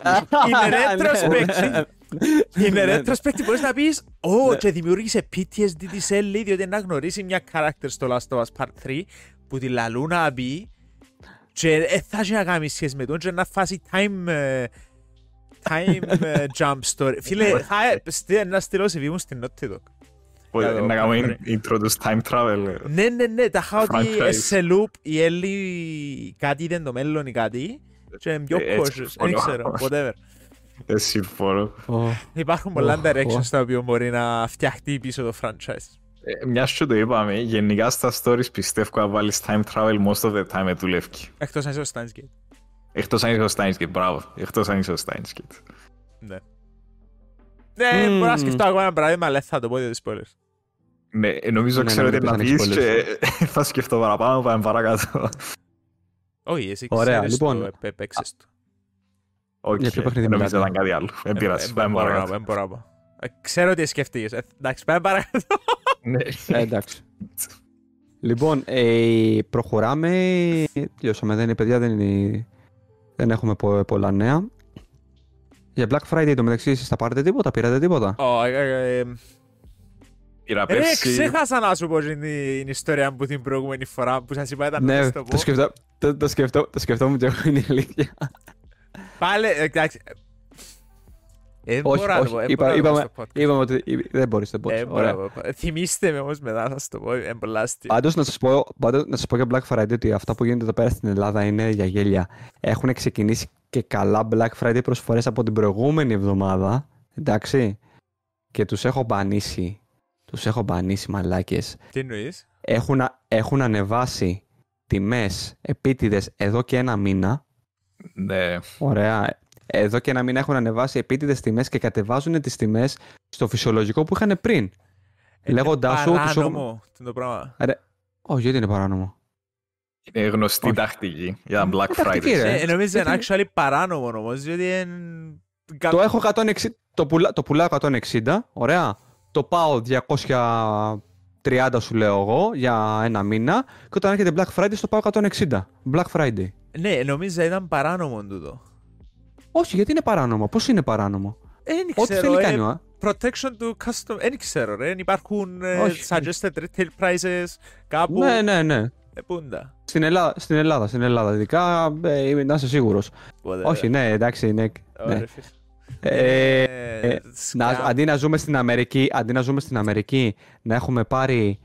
είναι retrospective. Είναι Ναι. retrospective, μπορείς να πεις «Ω, και δημιούργησε PTSD της Ellie διότι να γνωρίσει μια character στο Last of Us Part 3 που τη λαλούν να μπει και ε, θα έχει να κάνει σχέση με τον και να φάσει time ε, time ε, jump story. Φίλε, θα ε, στείλ- να στείλω σε βήμου στην Naughty Dog. Για το Να κάνουμε Part introduce time travel. Ναι, ναι, ναι, τα είχα ότι Franchise. ε, σε loop η Ellie κάτι είδε το μέλλον ή κάτι και είναι πιο Ε, έτσι cautious, συμφωνώ. δεν ξέρω, whatever. Δεν συμφωνώ. Υπάρχουν πολλά Οχ, directions οχ. στα οποία μπορεί να φτιαχτεί πίσω το franchise. Ε, Μιας και το είπαμε, γενικά στα stories πιστεύω να βάλεις time travel most of the time ε, δουλεύει. Εκτός αν είσαι ο Steins Gate. Εκτός αν είσαι ο Steins Gate, μπράβο. Εκτός αν είσαι ο Steins Gate. Ναι. Ναι, Μμμ. μπορώ να σκεφτώ ακόμα ένα παράδειγμα, αλλά θα το πω για τις spoilers. Ναι, ε, νομίζω Ναι, ξέρω ναι, τι να δεν πεις έχεις και θα σκεφτώ παραπάνω, πάμε παρακάτω. Όχι, εσύ Ωραία, ξέρεις λοιπόν. το, επ- έπαιξες το. Όχι, Για ποιο παιχνίδι νομίζω μιλάτε; ήταν κάτι άλλο. Δεν Ε, πειράζει, ε, πάμε μπορώ να πω, παρακάτω. δεν μπορώ να πω. Ε, Ξέρω τι σκέφτηκες. Ε, Εντάξει, πάμε παρακάτω. Ναι. Ε, εντάξει. Λοιπόν, ε, προχωράμε. Τελειώσαμε. Δεν είναι παιδιά, δεν, είναι, δεν έχουμε πο- πολλά νέα. Για Black Friday το μεταξύ εσείς θα πάρετε τίποτα, πήρατε τίποτα; Ω, ε, ε, ε, Πήρα Ρε, πέρσι. ξέχασα να σου πω την, την ιστορία που την προηγούμενη φορά που σας είπα ήταν να ναι, σας το πω. το, σκεφτώ, το, το, σκεφτώ, το σκεφτόμουν και εγώ είναι η αλήθεια. Πάλι, ε, εντάξει. Ε, δεν όχι, μπορώ να το όχι, πω, ε, είπα- μπορώ να το πω είπαμε, στο podcast. είπαμε ότι ε, δεν μπορείς, δεν μπορείς. Ε, μπορώ να το πω. Θυμήστε με όμως μετά, θα σας το πω, είναι πολλά αστεία. Πάντως να σας πω, πάντως, να σας πω για Black Friday ότι αυτά που γίνεται εδώ πέρα στην Ελλάδα είναι για γέλια. Έχουν ξεκινήσει και καλά Black Friday προσφορές από την προηγούμενη εβδομάδα, εντάξει, και τους έχω μπανίσει. Τους έχω μπανίσει μαλάκες. Τι εννοείς; Έχουν, α- έχουν ανεβάσει τιμές επίτηδες εδώ και ένα μήνα. Ναι. Ωραία. Εδώ και ένα μήνα έχουν ανεβάσει επίτηδες τιμές και κατεβάζουν τις τιμές στο φυσιολογικό που είχαν πριν. Λέγοντάς σου Είναι τους έχω- παράνομο το πράγμα. Όχι, γιατί είναι παράνομο. Είναι γνωστή Όχι. τακτική για Black τακτική, Friday. ρε. Ε, Νομίζω είναι γιατί- actually παράνομο όμως, διότι είναι... Το έχω 160, το, πουλά, το πουλάω 160, ωραία. Το πάω 230 σου λέω εγώ για ένα μήνα και όταν έρχεται Black Friday στο πάω 160. Black Friday. Ναι, νομίζω ήταν παράνομο τούτο. Όχι, γιατί είναι παράνομο. Πώς είναι παράνομο; Ε, Δεν Ό,τι ξέρω, θέλει ε, κάνει, α. protection του custom, δεν ξέρω ρε, υπάρχουν ε, Όχι. suggested retail prices κάπου, Ναι, ναι, ναι. ε, πούντα. Στην Ελλάδα, στην Ελλάδα, στην Ελλάδα ειδικά, ε, είμαι- να είσαι σίγουρος. Whatever. Όχι, ναι, εντάξει, είναι... Ωραία, ναι. φίλε. Ε, Ε, ε, να, scam. αντί να ζούμε στην Αμερική, αντί να ζούμε στην Αμερική, να έχουμε πάρει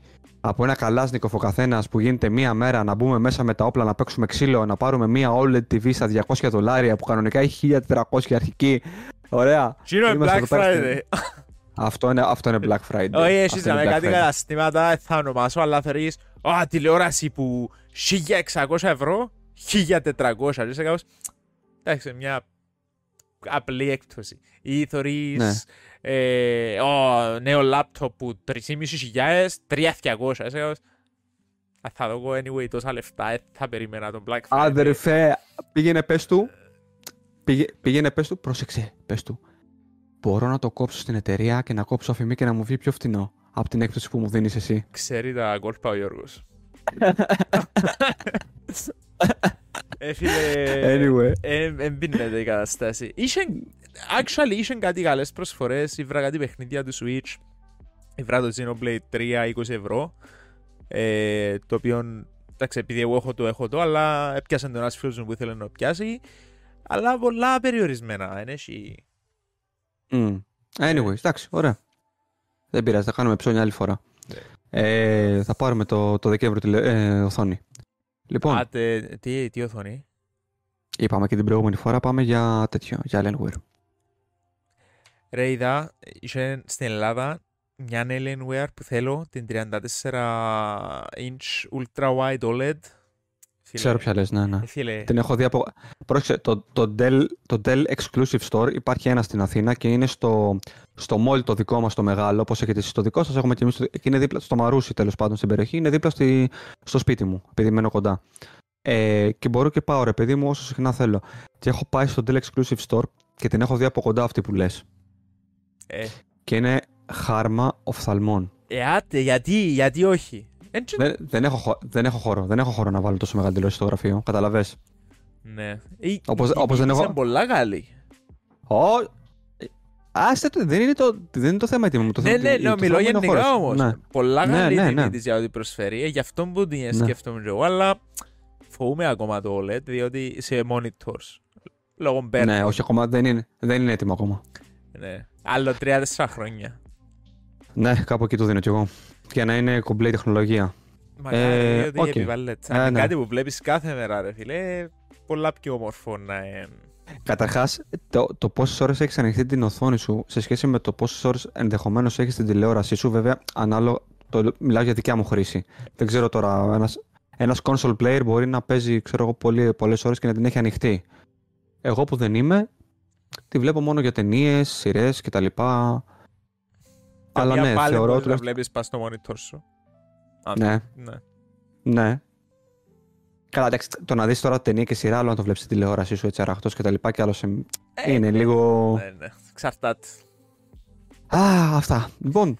από ένα καλάσνικο ο καθένας που γίνεται μία μέρα να μπούμε μέσα με τα όπλα να παίξουμε ξύλο, να πάρουμε μία OLED TV στα 200 δολάρια που κανονικά έχει 1400 αρχική, Ωραία. Τι είναι Είμαστε Black εδώ πέρα στην- Friday. Αυτό είναι, αυτό είναι Black Friday. Όχι, έχεις Αυτό είναι με Black κάτι Friday. καταστήματα, δεν θα ονομάσω, αλλά θεωρείς, «Α, τηλεόραση που 1600 ευρώ, 1400, και είσαι κάπως, εντάξει, μια απλή έκπτωση. Ή θεωρείς, Ναι. Ε, «Ω, νέο λάπτοπ που 3.500, 3.200, είσαι κάπως, «Α, θα δω εγώ anyway τόσα λεφτά, ε, θα περίμενα τον Black Friday. Αδερφέ, πήγαινε πες του. Πήγε, πήγαινε πες του, πρόσεξε, πες του. Μπορώ να το κόψω στην εταιρεία και να κόψω αφημί και να μου βγει πιο φτηνό από την έκπτωση που μου δίνεις εσύ. Ξέρει τα κόλπα ο Γιώργος. Ε, φίλε, Anyway. εμπίνεται η κατάσταση. Είχε, actually, είχε κάτι καλές προσφορές. Ήβρα κάτι παιχνίδια του Switch. Ήβρα το Xenoblade 3 20 ευρώ. Ε, το οποίο, εντάξει, επειδή εγώ έχω το, έχω το, αλλά έπιασε τον ένας φίλος μου που ήθελε να το πιάσει. Αλλά πολλά περιορισμένα. Δεν έχει... Mm. Anyway, εντάξει, ωραία. Δεν πειράζει, θα κάνουμε ψώνια άλλη φορά. Ναι. Ε, θα πάρουμε το, το Δεκέμβριο τηλε, ε, οθόνη. Λοιπόν, Α, τε, τι, τι οθόνη; είπαμε και την προηγούμενη φορά, πάμε για τέτοιο, για Alienware. Ρε είδα, είχε στην Ελλάδα μια Alienware που θέλω, την 34 inch ultra wide OLED. Φίλε, Ξέρω ποια λες, ναι, ναι. ε, Φίλε, Την έχω δει από... Πρόσεξε, το, το, Dell, το Dell Exclusive Store υπάρχει ένα στην Αθήνα και είναι στο, στο mall το δικό μας το μεγάλο, όπως έχετε εσείς το δικό σας, έχουμε και εμείς το, και είναι δίπλα στο Μαρούσι τέλος πάντων στην περιοχή, είναι δίπλα στη, στο σπίτι μου, επειδή μένω κοντά. Ε, και μπορώ και πάω ρε παιδί μου όσο συχνά θέλω. Και έχω πάει στο Dell Exclusive Store και την έχω δει από κοντά αυτή που λες. ε, Και είναι χάρμα οφθαλμών. ε, άτε, γιατί, γιατί όχι; Έτσι, Δεν, δεν, έχω, χω- δεν έχω χώρο, δεν έχω χώρο να βάλω τόσο μεγάλη τηλεόραση στο γραφείο, καταλαβες; ναι. Η- Όπως- η όπως δεν τιμή έχω- είναι πολλά καλή. Ω, ε, Άστε το, δεν είναι το, δεν είναι το θέμα η τιμή μου. Το Ναι, θέμα- ναι, το ναι, θέμα μιλώ είναι ο γενικά χώρος. όμως. Ναι. Πολλά Ναι, καλή ναι, τιμή ναι. της για ό,τι προσφέρει. Ε, Γι' αυτό που την Ναι. σκέφτομαι και εγώ, αλλά φοβούμαι ακόμα το OLED, διότι σε monitors. Λόγω burn-in. Ναι, όχι ακόμα, δεν είναι, δεν είναι έτοιμο ακόμα. Ναι. Άλλο 3-4 χρόνια. Ναι, κάπου εκεί το δίνω κι εγώ. Για να είναι κομπλέ τεχνολογία. Μακάρι, Ε, διότι οκ. επιβάλλεται. Ε, Αν είναι ναι. κάτι που βλέπεις κάθε μέρα, ρε φίλε, πολλά πιο όμορφο να είναι. Καταρχάς, το, το πόσες ώρες έχεις ανοιχτή την οθόνη σου σε σχέση με το πόσες ώρες ενδεχομένως έχεις την τηλεόρασή σου, βέβαια, ανάλογα. Το, μιλάω για δικιά μου χρήση. Δεν ξέρω τώρα, ένας, ένας console player μπορεί να παίζει, ξέρω εγώ, πολύ, πολλές ώρες και να την έχει ανοιχτή. Εγώ που δεν είμαι, τη βλέπω μόνο για ταινίες, σειρές κτλ. Αλλά Καμία ναι, πάλι θεωρώ μπορείς να τουλάχιστον. βλέπεις πας στο monitor σου. Α, Ναι, ναι. ναι. Καλά, εντάξει, το να δεις τώρα ταινία και σειρά, άλλο να το βλέπεις στη τηλεόρασή σου έτσι αραχτός και τα λοιπά, και άλλο σε... Ε, είναι λίγο. Ναι, ναι. Εξαρτάται. Α, αυτά. Λοιπόν,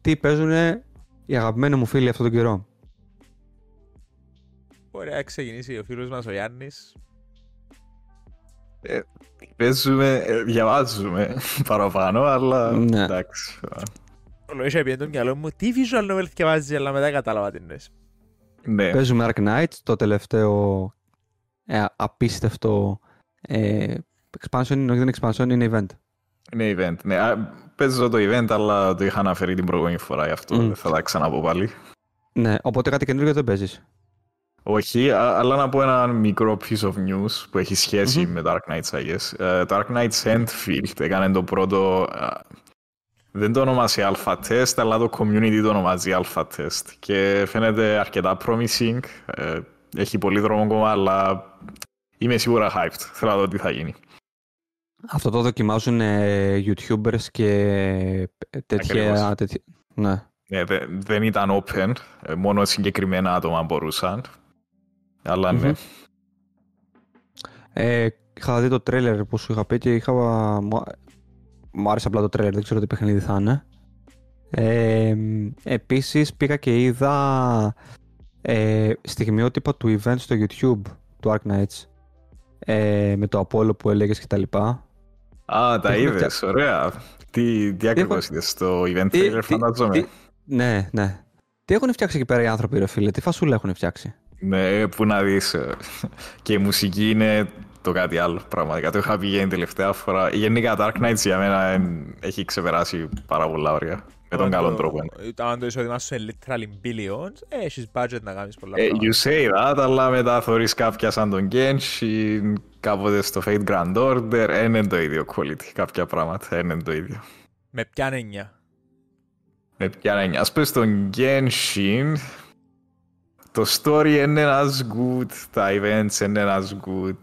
τι παίζουν οι αγαπημένοι μου φίλοι αυτόν τον καιρό; Μπορεί να ξεκινήσει ο φίλος μας ο Γιάννης. Παίζουμε, ε, διαβάζουμε παραπάνω, αλλά Ναι. εντάξει. Όλο είχε πει το μυαλό μου, τι visual novel διαβάζεις, αλλά μετά κατάλαβα τι εννοείς. Ναι, Παίζουμε Ark Knight, το τελευταίο ε, απίστευτο ε, expansion, είναι, όχι δεν είναι expansion, είναι event. είναι event. Ναι, Α, παίζω το event, αλλά το είχα αναφέρει την προηγούμενη φορά, γι' αυτό Μμ. δεν θα τα ξαναπώ πάλι. Ναι, οπότε κάτι καινούργιο δεν παίζεις. Όχι, α- αλλά να πω ένα μικρό piece of news που έχει σχέση Μμμ. με Dark Knights, I guess. Ε, το Dark Knight Sandfield έκανε το πρώτο... α, δεν το ονομάζει alpha test, αλλά το community το ονομάζει alpha test. Και φαίνεται αρκετά promising. Ε, έχει πολύ δρόμο ακόμα, αλλά είμαι σίγουρα hyped. Θέλω να δω τι θα γίνει. Αυτό το δοκιμάζουν ε, YouTubers και ε, τέτοια... Ακριβώς. τέτοια ναι. Ναι, δε- δεν ήταν open, ε, μόνο συγκεκριμένα άτομα μπορούσαν. Αλλά ναι. Μμμ. Ε, είχα δει το τρέλερ που σου είχα πει και είχα... Μου, μου άρεσε απλά το τρέλερ, δεν ξέρω τι παιχνίδι θα είναι. Ε, επίσης πήγα και είδα ε, στιγμιότυπα του event στο YouTube του Ark Knights ε, με το Apollo που έλεγες και τα λοιπά. Α, τα Έχουν είδες, ωραία. Τι, τι ακριβώς είδες στο event Τι- trailer, τι- φαντάζομαι. τι- Ναι, ναι. Τι έχουν φτιάξει εκεί πέρα οι άνθρωποι, ρε φίλε, τι φασούλα έχουν φτιάξει. Ναι, που να δεις. Και η μουσική είναι το κάτι άλλο. Πραγματικά το είχα πει για την τελευταία φορά. Γενικά, Dark Knights για μένα εν- έχει ξεπεράσει πάρα πολλά όρια. Με τον Αν καλό το- τρόπο. ναι. Αν το εισόδημά σου είναι literally billions, ε, έχεις budget να κάνεις πολλά Ε, πράγματα. you say that, αλλά μετά θωρείς κάποια σαν τον Genshin, κάποτε στο Fate Grand Order, δεν είναι το ίδιο quality κάποια πράγματα, δεν είναι το ίδιο. Με ποια έννοια. Με ποια να είναι. Ας πούμε στον Genshin, το story είναι as good, τα events είναι as good.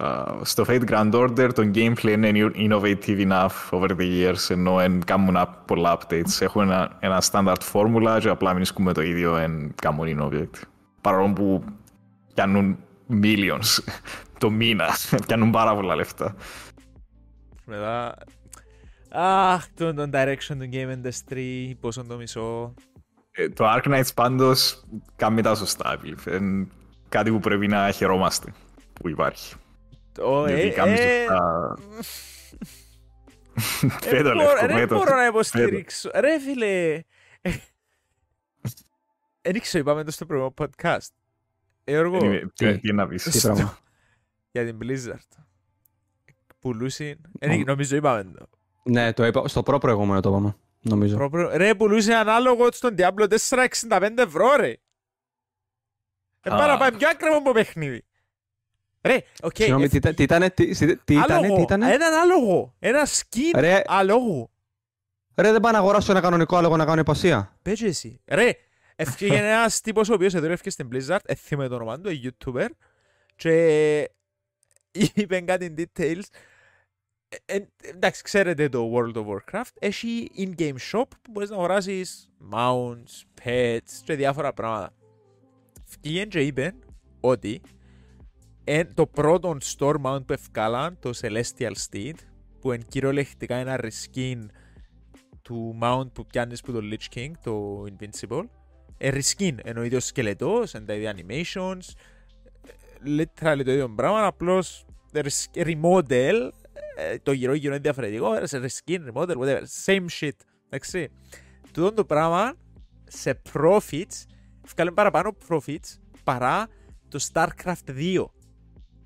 Uh, στο Fate Grand Order το gameplay είναι innovative enough over the years ενώ εν κάνουν α- πολλά updates. Έχουν ένα, ένα standard formula και απλά μείνουν το ίδιο εν κάνουν innovate. Παρόλο που πιάνουν millions το μήνα, πιάνουν πάρα πολλά λεφτά. Μετά... Αχ, το, το direction του game industry, πόσο το μισό. Ε, το Ark Knights πάντως κάνει τα σωστά. Είναι κάτι που πρέπει να χαιρόμαστε που υπάρχει. Το, Γιατί ε, κάνει ε, σωστά. ε, Φέτο μπορώ- λευκό, Δεν φέτο. μπορώ να υποστηρίξω. Ρε φίλε. Δεν ήξερα, είπαμε το στο προηγούμενο podcast. Ε, Γιώργο, Anyway, τι- Τι να Τι πεις. πράγμα. για την Blizzard. Πουλούσε. ε, Νομίζω είπαμε το. ναι, το είπα. Στο προ προηγούμενο το είπαμε. Νομίζω. Προ- προ- Ρε, πουλούσε έναν άλογο στον Diablo 4,65 ευρώ, ρε. Ε, Α. πάρα πάει πιο ακριβό από παιχνίδι. Ρε, οκ. Συγγνώμη, ε, τι ήταν- τι ήτανε, τι τι- τι ήτανε, άλογο. τι ήτανε; Έναν άλογο. Ένα skin Ρε, αλόγου. ρε, δεν πάω να αγοράσω ένα κανονικό άλογο να κάνω υπασία. Πες και εσύ. Ρε, έφυγε ένας τύπος ο οποίος εδούλευκε στην Blizzard, έθιμε το όνομα του, η YouTuber, και είπε κάτι details. Ε, ε, εντάξει, ξέρετε το World of Warcraft, έχει in-game shop που μπορείς να αγοράσεις mounts, pets και διάφορα πράγματα. Βγήκε και είπε ότι εν, το πρώτο store mount που ευκάλαν, το Celestial Steed, που εν κυριολεκτικά ένα reskin του mount που πιάνεις που το Lich King, το Invincible, ε, reskin, ενώ ο ίδιος σκελετός, εν τα ίδια animations, ε, literally το ίδιο πράγμα, απλώς res- remodel, ε, το γύρω γύρω είναι διαφορετικό, ε, σε reskin, remodel, whatever, same shit, εντάξει. Τούτο το πράγμα σε profits, βγάλε παραπάνω profits παρά το StarCraft 2.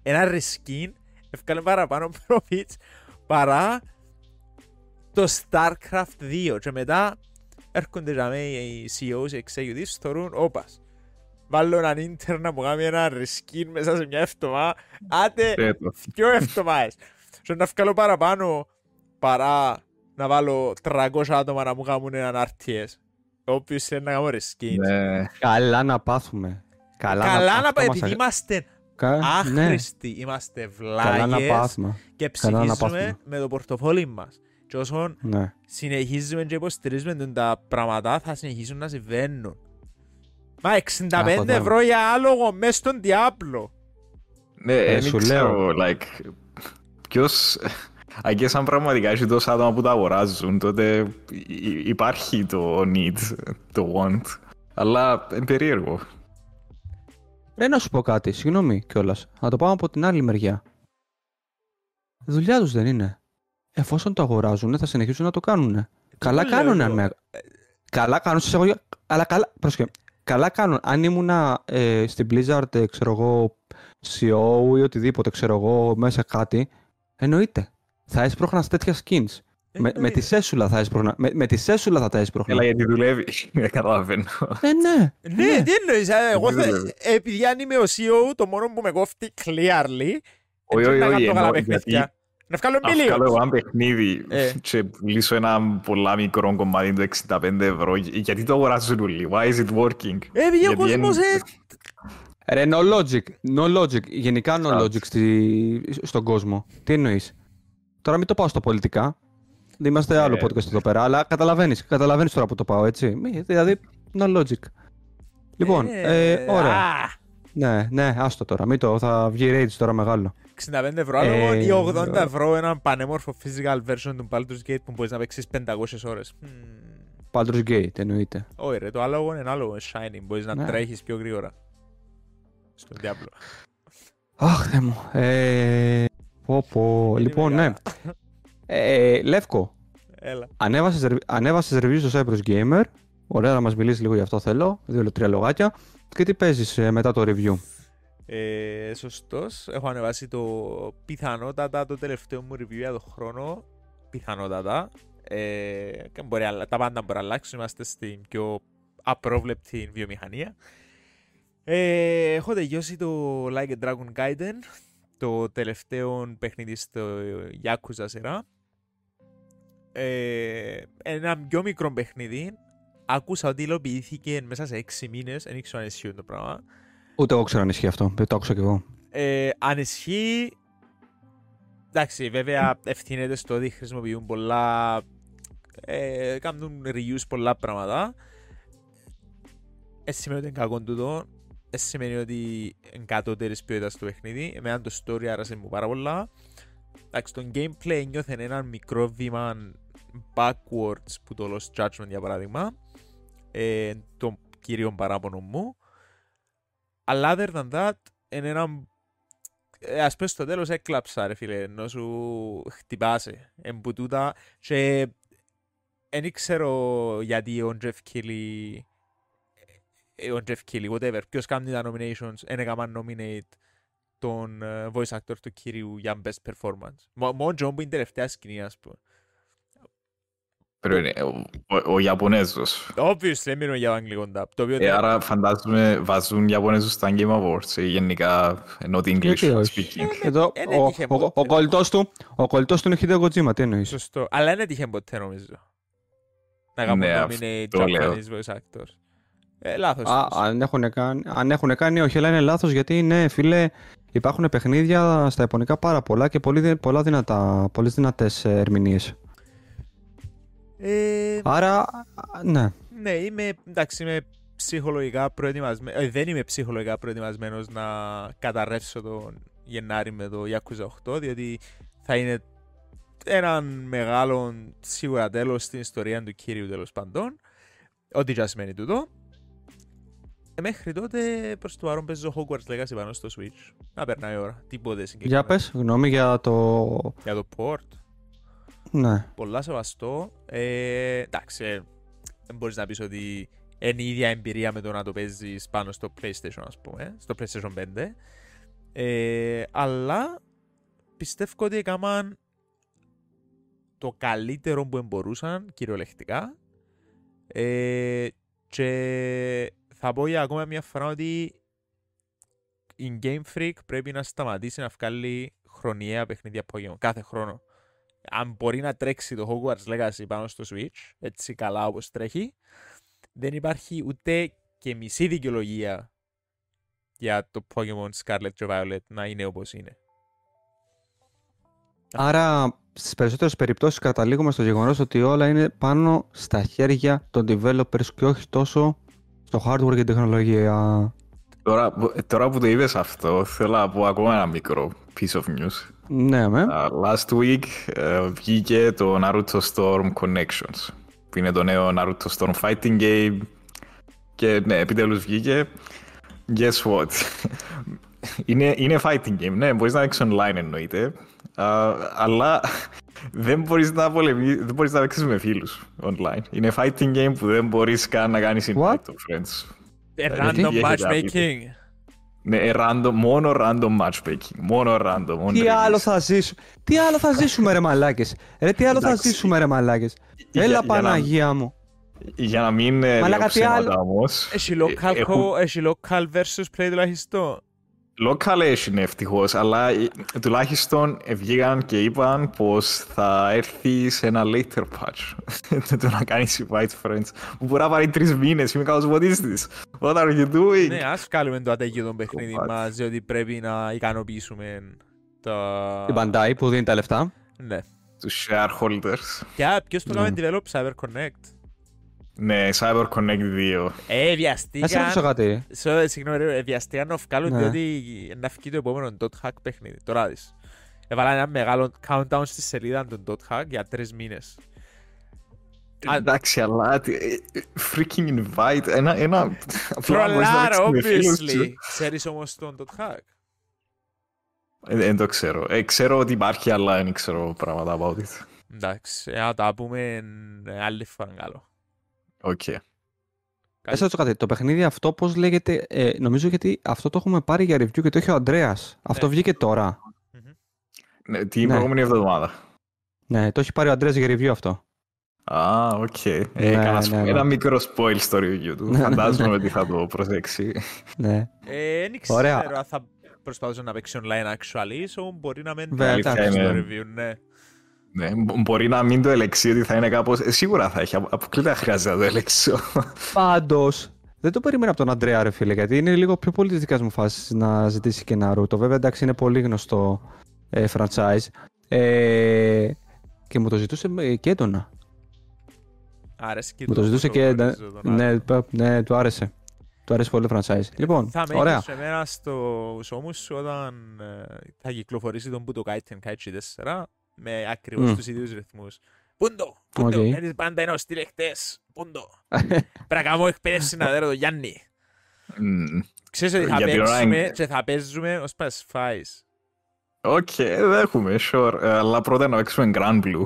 Ένα reskin βγάλε παραπάνω profits παρά το StarCraft 2 και μετά έρχονται για μέ οι CEOs, οι executives, θεωρούν όπας. Βάλω έναν ίντερ να μου κάνει ένα reskin μέσα σε μια εβδομάδα. Άτε Φέτο. δυο εβδομάδες. Και να βγάλω παραπάνω παρά να βάλω 300 άτομα να μου κάνουν έναν RTS. Όποιος θέλει να κάνω reskin. Ναι. Καλά να πάθουμε. Καλά, Καλά να αυτό πάει, μας επειδή αγα- είμαστε Κα- ναι, άχρηστοι, είμαστε καλά να βλάγες πάθουμε. και Καλά να ψηφίζουμε πάθουμε. με το πορτοφόλι μας. Και όσον Ναι. συνεχίζουμε και υποστηρίζουμε τον τα πράγματα θα συνεχίσουν να συμβαίνουν. Μα 65 Άκου τώρα. ευρώ για άλογο μέσα στον Diablo. Ναι, Ε, δεν σου ξέρω, like, ποιος... I guess αν πραγματικά έχει τόσα άτομα που τα αγοράζουν, τότε υ- υπάρχει το need, το want. Αλλά είναι περίεργο. Ρε να σου πω κάτι, συγγνώμη κιόλας. Να το πάμε από την άλλη μεριά. Δουλειά τους δεν είναι. Εφόσον το αγοράζουν, θα συνεχίσουν να το κάνουν. Καλά λέω κάνουν αν εγώ. με. Καλά κάνουν σε εισαγωγικά. Αλλά καλά. Πρόσεχε. Καλά κάνουν. Αν ήμουνα ε, στην Blizzard, ε, ξέρω εγώ, CEO ή οτιδήποτε, ξέρω εγώ, μέσα κάτι, εννοείται. Θα έσπρωχνας σε τέτοια skins. Με, με Εννοείται. τη σέσουλα θα έσπρωχνα. Με, με τη σέσουλα θα τα έσπρωχνα. Έλα γιατί δουλεύει, δεν καταλαβαίνω. Ε, ναι. Ναι, τι εννοείς, ε, εγώ Δεν θα- δουλεύει. επειδή αν είμαι ο CEO, το μόνο που με κόφτει clearly, Όχι, έτσι όχι, να όχι, κάνω καλά εννοώ, παιχνίδια. Να βγάλω Αν βγάλω millions. εγώ ένα παιχνίδι Ε. και πουλήσω ένα πολλά μικρό κομμάτι του 65 ευρώ, γιατί το αγοράζουν όλοι, why is it working; Ε, επειδή ο Γιατί κόσμος, εν- ε, Ρε, no logic. No logic. Γενικά no Σαφ. logic στη... στον κόσμο. Τι εννοείς; Τώρα μην το πάω στα πολιτικά. Δεν είμαστε άλλο Ε, podcast εδώ πέρα, αλλά καταλαβαίνεις. Καταλαβαίνεις τώρα που το πάω, έτσι. Μη, δηλαδή, no logic. Λοιπόν, ε, ε, ωραία. α, Ναι, ναι, άστο τώρα. Μην το, θα βγει rage τώρα μεγάλο. 65 ευρώ άλογο Ε, ή 80 ευρώ ένα πανέμορφο physical version του Baldur's Gate που μπορείς να παίξεις 500 ώρες. Μμμ. Baldur's Gate εννοείται. Όχι ρε, το άλογο είναι άλογο, είναι shiny, μπορείς να Ναι. τρέχεις πιο γρήγορα. Στον Diablo. Αχ, Θεέ μου. Ε, πω, πω. Είναι Λοιπόν, ναι. μεγάλα. Ε, Λεύκο, Έλα. Ανέβασες, ρε- ανέβασες review στο Cyprus Gamer. Ωραία, να μας μιλήσεις λίγο γι' αυτό θέλω. Δύο-τρία λογάκια. Και τι παίζεις ε, μετά το review; Ε, σωστός. Έχω ανεβάσει το πιθανότατα το τελευταίο μου review για τον χρόνο. Πιθανότατα. Ε, και μπορεί, αλλά- τα πάντα μπορεί να αλλάξουν. Είμαστε στην πιο απρόβλεπτη βιομηχανία. Ε, έχω τελειώσει το Like a Dragon Gaiden, το τελευταίο παιχνίδι στο Yakuza σειρά. Ε, ένα πιο μικρό παιχνίδι. Άκουσα ότι υλοποιήθηκε μέσα σε 6 μήνες, δεν ήξερα αν ισχύει το πράγμα. Ούτε εγώ ξέρω αν ισχύει αυτό. Το άκουσα κι εγώ. Ε, αν ισχύει. Εντάξει, βέβαια ευθύνεται στο ότι χρησιμοποιούν πολλά. Ε, κάνουν reuse πολλά πράγματα. Έτσι σημαίνει ότι είναι κακό τούτο. Έτσι σημαίνει ότι είναι κατώτερης ποιότητας στο παιχνίδι. Εμένα το story άρεσε μου πάρα πολλά. Εντάξει, το gameplay νιώθε ένα μικρό βήμα backwards που το Lost Judgment για παράδειγμα. Ε, το κύριο παράπονο μου. Αλλά other than that, είναι ένα ε, ας πες στο τέλος έκλαψα ρε φίλε, ενώ σου χτυπάσαι. Εμπουτούτα και δεν ξέρω γιατί ο Jeff Keighley ε, ο Jeff Keighley, whatever, ποιος κάνει τα nominations, δεν έκαναν nominate τον ε, voice actor του κύριου για best performance. Μο- Μόνο John που είναι τελευταία σκηνή, ας πούμε. Περίμενε, ο, ο, ο Ιαπωνέζος. Obviously, δεν μιλώ για αγγλικό dub. Το οποίο Ε, άρα φαντάζομαι βάζουν Ιαπωνέζους στα Game Awards ή γενικά not English Γιατί όχι. speaking. Εδώ, ε, ο, δεν είχε ο, ο, ποτέ. κολλητός του, ο κολλητός του είναι Hideo Kojima, τι εννοείς; Σωστό. Αλλά δεν έτυχε ποτέ νομίζω. Να κάνουν Ναι, nominate αυτό λέω. Japanese voice actors. Ε, λάθος. Α, τους. αν έχουν, κάνει, αν έχουν κάνει, όχι, αλλά είναι λάθος γιατί ναι, φίλε, υπάρχουν παιχνίδια στα Ιαπωνικά πάρα πολλά και πολύ, δυ- πολλά δυνατά, πολλές δυνατές ε, ερμηνείες. Ε, Άρα, α, ναι. Ναι, είμαι, εντάξει, είμαι ψυχολογικά προετοιμασμένος, δεν είμαι ψυχολογικά προετοιμασμένος να καταρρεύσω τον Γενάρη με το Yakuza 8, διότι θα είναι έναν μεγάλο σίγουρα τέλος στην ιστορία του κύριου τέλος παντών, ό,τι και αν σημαίνει τούτο. Ε, μέχρι τότε προς το παρόν παίζω Hogwarts Legacy πάνω στο Switch. Να περνάει η ώρα, τίποτε Για συγκεκριμένο. πες, γνώμη για το... Για το port. Ναι. πολλά σεβαστό. Ε, εντάξει, ε, δεν μπορείς να πεις ότι είναι η ίδια εμπειρία με το να το παίζεις πάνω στο PlayStation, ας πούμε, στο PlayStation 5. Ε, αλλά πιστεύω ότι έκαναν το καλύτερο που μπορούσαν, κυριολεκτικά. Ε, και θα πω για ακόμα μια φορά ότι η Game Freak πρέπει να σταματήσει να βγάλει χρονιαία παιχνίδια Pokemon κάθε χρόνο αν μπορεί να τρέξει το Hogwarts Legacy πάνω στο Switch, έτσι καλά όπως τρέχει, δεν υπάρχει ούτε και μισή δικαιολογία για το Pokemon Scarlet και Violet να είναι όπως είναι. Άρα, στις περισσότερες περιπτώσεις καταλήγουμε στο γεγονός ότι όλα είναι πάνω στα χέρια των developers και όχι τόσο στο hardware και τεχνολογία. Τώρα, που- τώρα που το είδες αυτό, θέλω να πω ακόμα ένα μικρό piece of news. Ναι, με. Uh, last week ε, βγήκε το Naruto Storm Connections, που είναι το νέο Naruto Storm Fighting Game και ναι, επιτέλους βγήκε. Guess what? Είναι, είναι fighting game, ναι, μπορείς να παίξεις online εννοείται, Α, αλλά δεν μπορείς να, πολεμεί, δεν μπορείς να παίξεις με φίλους online. Είναι fighting game που δεν μπορείς καν να κάνεις invite What? to friends. Ε, τι Random έχετε να matchmaking. Ναι, ε, random, μόνο random matchmaking. Μόνο random. μόνο Τι release. άλλο θα ζήσουμε. Τι άλλο θα ζήσουμε, ρε μαλάκες. Ρε, τι άλλο θα Εντάξει. ζήσουμε, ρε μαλάκες. Για- Έλα, για να- Παναγία μου. Για να μην ε, Μαλάκα, λέω τι άλλο- ψέματα όμως. Έχει ε, local, έχουν- co- έχει local versus play τουλάχιστον. Local έχει ευτυχώς, αλλά ε, τουλάχιστον βγήκαν και είπαν πως θα έρθει σε ένα later patch. το να κάνεις invite friends. Που μπορεί να πάρει τρεις μήνες. Είμαι καλώ what is this? What are you doing? Ναι, ας βγάλουμε το ατέγιο των παιχνίδι Κομμάτι. μας, διότι πρέπει να ικανοποιήσουμε τα... Την Bandai που δίνει τα λεφτά. Ναι. Τους shareholders. Και α, ποιος το Ναι. κάνει develop Cyber Connect. Ναι, Cyber Connect 2. Ε, Να σε βιαστήκαν... ρωτήσω κάτι. Σω- Συγγνώμη, ρε, βιαστήκαν να βγάλουν Ναι. διότι να βγει το επόμενο dot hack παιχνίδι. Τώρα δεις. Έβαλαν ένα μεγάλο countdown στη σελίδα των dot hack για τρεις μήνες. Α- Εντάξει, αλλά τι- ε, ε, freaking invite. Ένα. ένα απλά μπορείς να Τρολάρα, παίξεις με φίλους obviously. σου. Ξέρεις όμως τον dot hack; Ε, Δεν το ξέρω. Ε, ξέρω ότι υπάρχει, αλλά δεν ξέρω πράγματα about it. Εντάξει, ε, να τα πούμε ε, άλλη φορά καλό. Οκ. Να σε ρωτήσω κάτι. Το παιχνίδι αυτό πώς λέγεται. ε, νομίζω γιατί αυτό το έχουμε πάρει για review και το έχει ο Ανδρέας. Αυτό Ναι. βγήκε τώρα. Ναι, την Ναι. προηγούμενη εβδομάδα. Ναι, το έχει πάρει ο Ανδρέας για review αυτό. Α, οκ. Ναι, Έκανα ας ναι, πούμε, ναι. ένα μικρό spoil στο review του. Ναι, ναι, Φαντάζομαι ότι θα το προσέξει. Ναι. Ε, Δεν Ωραία. ξέρω αν θα προσπαθήσω να παίξει online actually, so μπορεί να μην Βέβαια, το εντάξει. στο είναι- review, ναι. Ναι, μπο- μπορεί να μην το ελεξεί ότι θα είναι κάπως... ε, Σίγουρα θα έχει. απο- Αποκλείται να χρειάζεται να το ελεξώ. Πάντως, δεν το περίμενα από τον Αντρέα, ρε φίλε, γιατί είναι λίγο πιο πολύ της δικιά μου φάσης να ζητήσει και Naruto. Βέβαια, εντάξει, είναι πολύ γνωστό ε, franchise. Ε, και μου το ζητούσε ε, και έντονα. Άρεσε και Μου το ζητούσε και έντονα. γνωρίζω τον Ναι, άλλο. π- ναι, του άρεσε. Του άρεσε πολύ το franchise. Λοιπόν, Θα με ωραία. έχεις εμένα στο ώμους σου όταν ε, θα κυκλοφορήσει τον Budokai Tenkaichi 4 με ακριβώς Μμ. τους ίδιους ρυθμούς. Πούντο, πούντο, Οκ. γιατί πάντα είναι ο στυλ εχθές, πούντο. Πρέπει να κάνω εκπαίδευση να δέρω το Γιάννη. Μμμ. Ξέρεις ότι θα Για την ώρα παίξουμε είναι- και θα παίζουμε ως πας φάεις. Οκ, δέχομαι, sure. Ε, Αλλά πρώτα να παίξουμε Grand Blue.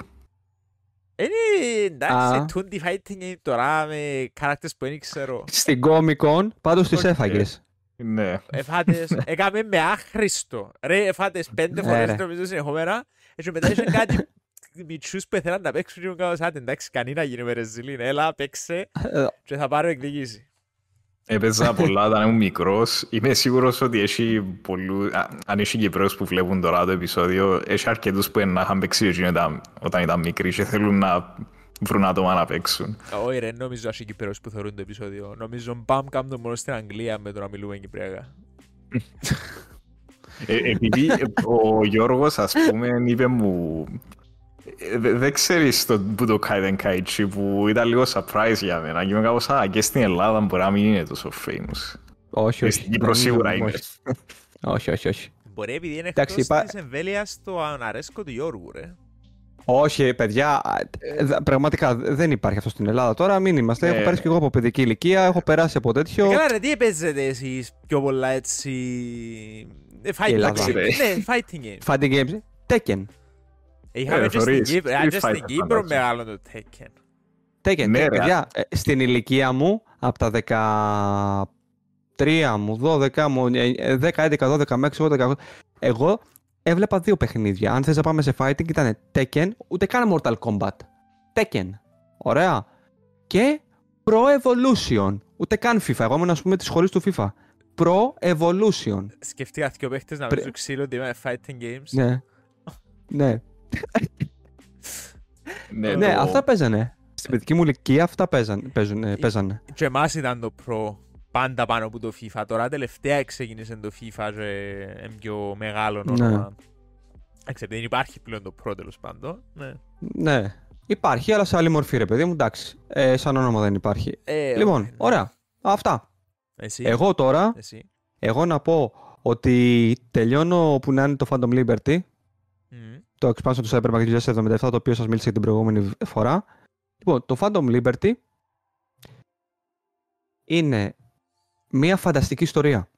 Είναι εντάξει, Α. 2D fighting game τώρα με characters που δεν ξέρω. Στην Comic Con, πάντως τις Οκ. έφαγες. Ναι. Εφάτες, έκαμε με άχρηστο. Ρε, εφάτες πέντε Ναι, φορές ρε. νομίζω συνεχόμενα. Και μετά είχε κάτι μιτσιούς που ήθελαν να παίξουν και μου κάπως άντε εντάξει κανεί να γίνει με ρεζίλιν. Έλα παίξε και θα πάρω εκδίκηση. Έπαιζα πολλά όταν ήμουν μικρός. Είμαι σίγουρος ότι έχει πολλού... α, αν έχει Κυπρέους που βλέπουν τώρα το επεισόδιο, έχει αρκετούς που να είχαν παίξει εκείνο ήταν- όταν ήταν μικροί και θέλουν να βρουν άτομα να παίξουν. Όχι ρε, νομίζω ότι Κυπρέους που θεωρούν το επεισόδιο. Νομίζω μπαμ κάνουν το μόνο στην Αγγλία με το να μιλούμε Κυπριακά. Ε, επειδή ο Γιώργος, ας πούμε, είπε μου... ε, δε- Δεν ξέρεις το Budokai Tenkaichi που ήταν λίγο surprise για μένα και είμαι κάπως «Α, και στην Ελλάδα μπορεί να μην είναι τόσο famous». Όχι, Και όχι. στην Κύπρο Δεν σίγουρα όχι. είναι. Όχι, όχι, όχι. Μπορεί επειδή είναι Εντάξει, εκτός υπά- της εμβέλειας το αναρέσκο του Γιώργου ρε. Όχι, παιδιά, ε, δε- πραγματικά δεν υπάρχει αυτό στην Ελλάδα τώρα. Μην είμαστε. Έχω Ε. περάσει και εγώ από παιδική ηλικία, έχω περάσει από τέτοιο. Ε, Καλά ρε, τι παίζετε εσείς πιο πολλά έτσι... ε, Fighting Ελλάδα. games. Ναι, fighting games. Fighting games. Tekken. Είχαμε Ε, και στην θωρείς, Κύπρο, Street α, και στην Fighter Κύπρο φαντάζομαι. μεγάλο το Tekken. Tekken. Ναι, ε, ρε. παιδιά, ε, στην ηλικία μου, από τα 13 μου, 12 μου, ε, 10, 11, 12 μέχρι 18, εγώ έβλεπα δύο παιχνίδια. Αν θες να πάμε σε fighting, ήταν Tekken, ούτε καν Mortal Kombat. Tekken. Ωραία. Και Pro Evolution. Ούτε καν FIFA. Εγώ ήμουν, ας πούμε, της σχολή του FIFA. Pro Evolution. Σκεφτήκα δύο παίχτες να Πρε- παίζουν ξύλο ότι είμαι fighting games; Ναι. ναι. Ναι, Ναι, το- αυτά παίζανε. Στην παιδική μου ηλικία αυτά παίζανε. Παίζανε. παίζανε. Και εμάς ήταν το Pro πάντα πάνω από το FIFA. Τώρα τελευταία ξεκίνησε το FIFA και είναι πιο μεγάλο Ναι. όνομα. Εντάξει, δεν υπάρχει πλέον το Pro τέλος πάντων. Ναι. Ναι. Υπάρχει, αλλά σε άλλη μορφή, ρε παιδί μου, εντάξει. Ε, σαν όνομα δεν υπάρχει. Ε, λοιπόν, όχι, ναι. ωραία. Αυτά. Εσύ. Εγώ τώρα, Εσύ. εγώ να πω ότι τελειώνω που να είναι το Phantom Liberty, Μμ. το expansion του Cyberpunk 2077, το οποίο σας μίλησα και την προηγούμενη φορά. Λοιπόν, το Phantom Liberty είναι μια φανταστική ιστορία.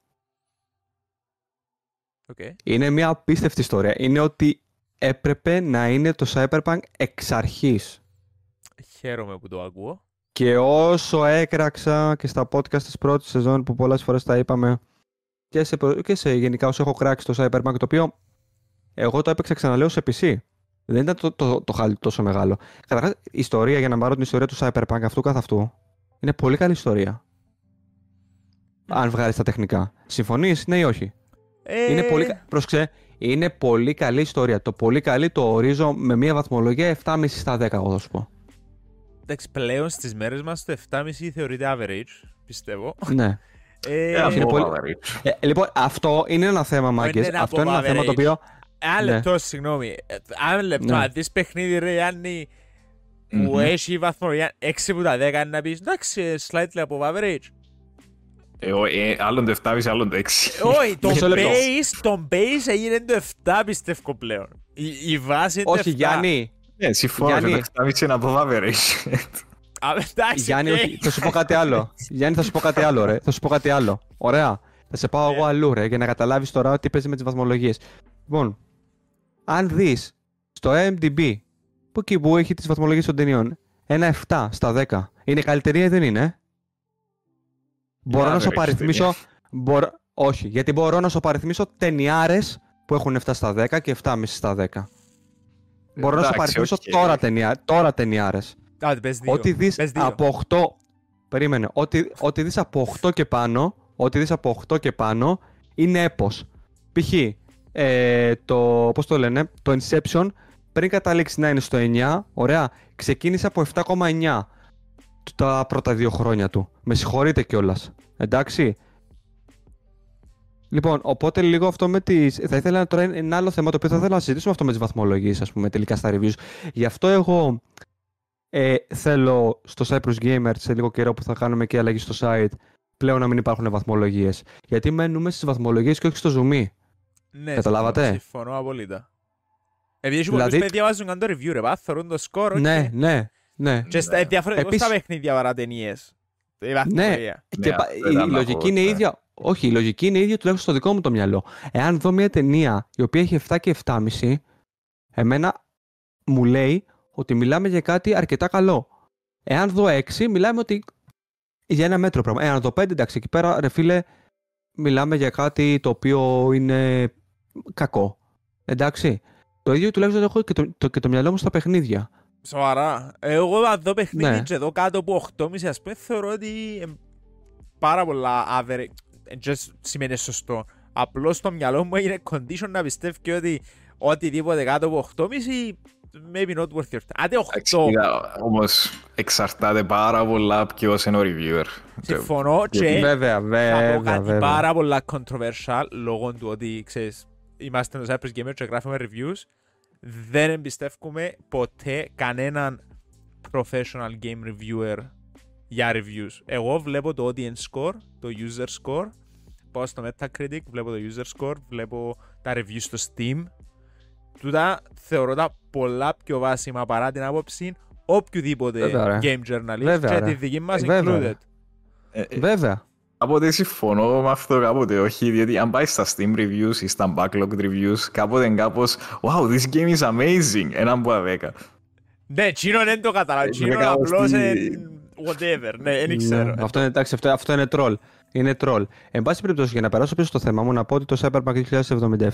Οκ. Είναι μια απίστευτη ιστορία. Είναι ότι έπρεπε να είναι το Cyberpunk εξ αρχής. Χαίρομαι που το ακούω. Και όσο έκραξα και στα podcast της πρώτης σεζόν που πολλές φορές τα είπαμε και σε, προ- και σε γενικά όσο έχω κράξει το Cyberpunk το οποίο εγώ το έπαιξα ξαναλέω σε PC. Δεν ήταν το, το, το χάλι τόσο μεγάλο. Καταρχάς η ιστορία για να πάρω την ιστορία του Cyberpunk αυτού καθ' αυτού είναι πολύ καλή ιστορία. Αν βγάλεις τα τεχνικά. Συμφωνείς, ναι ή όχι; Ε, Είναι πολύ, κα- πρόσεξε, είναι πολύ καλή ιστορία. Το πολύ καλή το ορίζω με μια βαθμολογία 7,5 στα 10 εγώ θα σου πω. Εντάξει, πλέον στις μέρες μας το 7,5 θεωρείται average, πιστεύω. ναι. Ε, Ε, είναι από πολύ- average. Ε, λοιπόν, αυτό είναι ένα θέμα, μάγκες. είναι Αυτό είναι ένα above θέμα το average. οποίο. Ένα Ναι. λεπτό, συγγνώμη. Ε, Ένα λεπτό, Ναι. αν δεις παιχνίδι ρε Γιάννη που Μμμ. έχει βαθμολογία 6 από τα 10 να πεις εντάξει, ε, slightly above average. Ε, ο- ε, Άλλον το 7,5, άλλον το 6. Όχι, το Μισό λεπτό. base, το base έγινε το 7 πιστεύω πλέον. Η, η βάση είναι το 7. Όχι, Γιάννη. Ναι, συμφωνώ. Γιάννη. και Το 7,5 είναι above average. Α, εντάξει, Γιάννη, οκ. όχι, θα σου πω κάτι άλλο. Γιάννη, θα σου πω κάτι άλλο, ρε. Θα σου πω κάτι άλλο. Ωραία. Θα σε πάω εγώ αλλού, ρε, για να καταλάβεις τώρα τι παίζει με τις βαθμολογίες. Λοιπόν, αν δεις στο IMDb, που εκεί που έχει τις βαθμολογίες των ταινιών, ένα 7 στα 10, είναι καλύτερη ή δεν είναι; ε; Μπορώ να σου average απαριθμήσω. ταινία. Μπορώ... Όχι, γιατί μπορώ να σου απαριθμήσω ταινιάρες που έχουν 7 στα 10 και 7,5 στα 10. Μπορώ να σου Εντάξει, απαριθμήσω οκ. τώρα, ταινιά, τώρα ταινιάρες. Α, πες δύο. Ό,τι δεις Πες δύο. από 8. Περίμενε. Ό,τι, ό,τι δεις από 8 και πάνω. Ό,τι δεις από 8 και πάνω είναι έπος. Π.χ. Ε, το, πώς το λένε, το Inception πριν καταλήξεις να είναι στο 9, ωραία, ξεκίνησε από 7,9 τα πρώτα δύο χρόνια του. Με συγχωρείτε κιόλας. Εντάξει. Λοιπόν, οπότε λίγο αυτό με τις... Θα ήθελα τώρα είναι ένα άλλο θέμα το οποίο θα ήθελα να συζητήσουμε αυτό με τις βαθμολογίες, ας πούμε, τελικά στα reviews. Γι' αυτό εγώ ε, θέλω στο Cyprus Gamer σε λίγο καιρό που θα κάνουμε και αλλαγή στο site πλέον να μην υπάρχουν βαθμολογίες. Γιατί μένουμε στις βαθμολογίες και όχι στο ζουμί. Ναι, Καταλάβατε; συμφωνώ, Συμφωνώ απόλυτα. Επειδή έχει Δηλαδή- πολλούς που διαβάζουν καν το review ρε, πάθ, θεωρούν το σκορ, οκ. Ναι, ναι, ναι. Και στα διαφορετικό Επίσης- στα παιχνίδια παρά ταινίες. Η βαθμολογία. Και Ναι, πα- αυτό η, ήταν η να λογική πω, είναι ναι. ίδια. Όχι, η λογική είναι ίδια τουλάχιστον στο δικό μου το μυαλό. Εάν δω μια ταινία η οποία έχει 7 και 7,5, εμένα μου λέει ότι μιλάμε για κάτι αρκετά καλό. Εάν δω 6, μιλάμε ότι για ένα μέτρο πράγμα. Εάν δω 5, εντάξει, εκεί πέρα, ρε φίλε, μιλάμε για κάτι το οποίο είναι κακό. Εντάξει. Το ίδιο τουλάχιστον έχω και το, το, και το μυαλό μου στα παιχνίδια. Σοβαρά. Εγώ αν δω παιχνίδι Ναι. και εδώ κάτω από 8,5 ας πούμε θεωρώ ότι είναι πάρα πολλά average. Δεν ξέρω σημαίνει σωστό. Απλώς στο μυαλό μου έγινε condition να πιστεύει και ότι οτιδήποτε κάτω από 8,5 maybe not worth your time. Άντε 8. Όμως εξαρτάται πάρα πολλά ποιο είναι ο reviewer. Συμφωνώ και Βέβαια, θα πω βέβαια, κάτι βέβαια. πάρα πολλά controversial λόγω του ότι ξέρεις είμαστε στο Cypress Gamer και γράφουμε reviews δεν εμπιστεύουμε ποτέ κανέναν professional game reviewer για reviews. Εγώ βλέπω το audience score, το user score, πάω στο Metacritic, βλέπω το user score, βλέπω τα reviews στο Steam. Τούτα θεωρώ τα πολλά πιο βάσιμα παρά την άποψη οποιοδήποτε Βέβαια, ρε. game journalist Βέβαια, και ρε. τη δική μας Ε, βέβαια, included. ρε. Ε, Βέβαια. Κάποτε συμφωνώ με αυτό κάποτε, όχι, διότι αν πάει στα Steam reviews ή στα backlog reviews, κάποτε είναι κάπως «Wow, this game is amazing», έναν από τα δέκα. Ναι, εκείνο δεν το καταλάβει. Είναι Εκείνο κάπως απλώς τι- είναι whatever. Ναι, δεν ξέρω. Ναι, αυτό είναι, εντάξει, αυτό, αυτό είναι troll. Είναι troll. Εν πάση περιπτώσει, για να περάσω πίσω στο θέμα μου, να πω ότι το Cyberpunk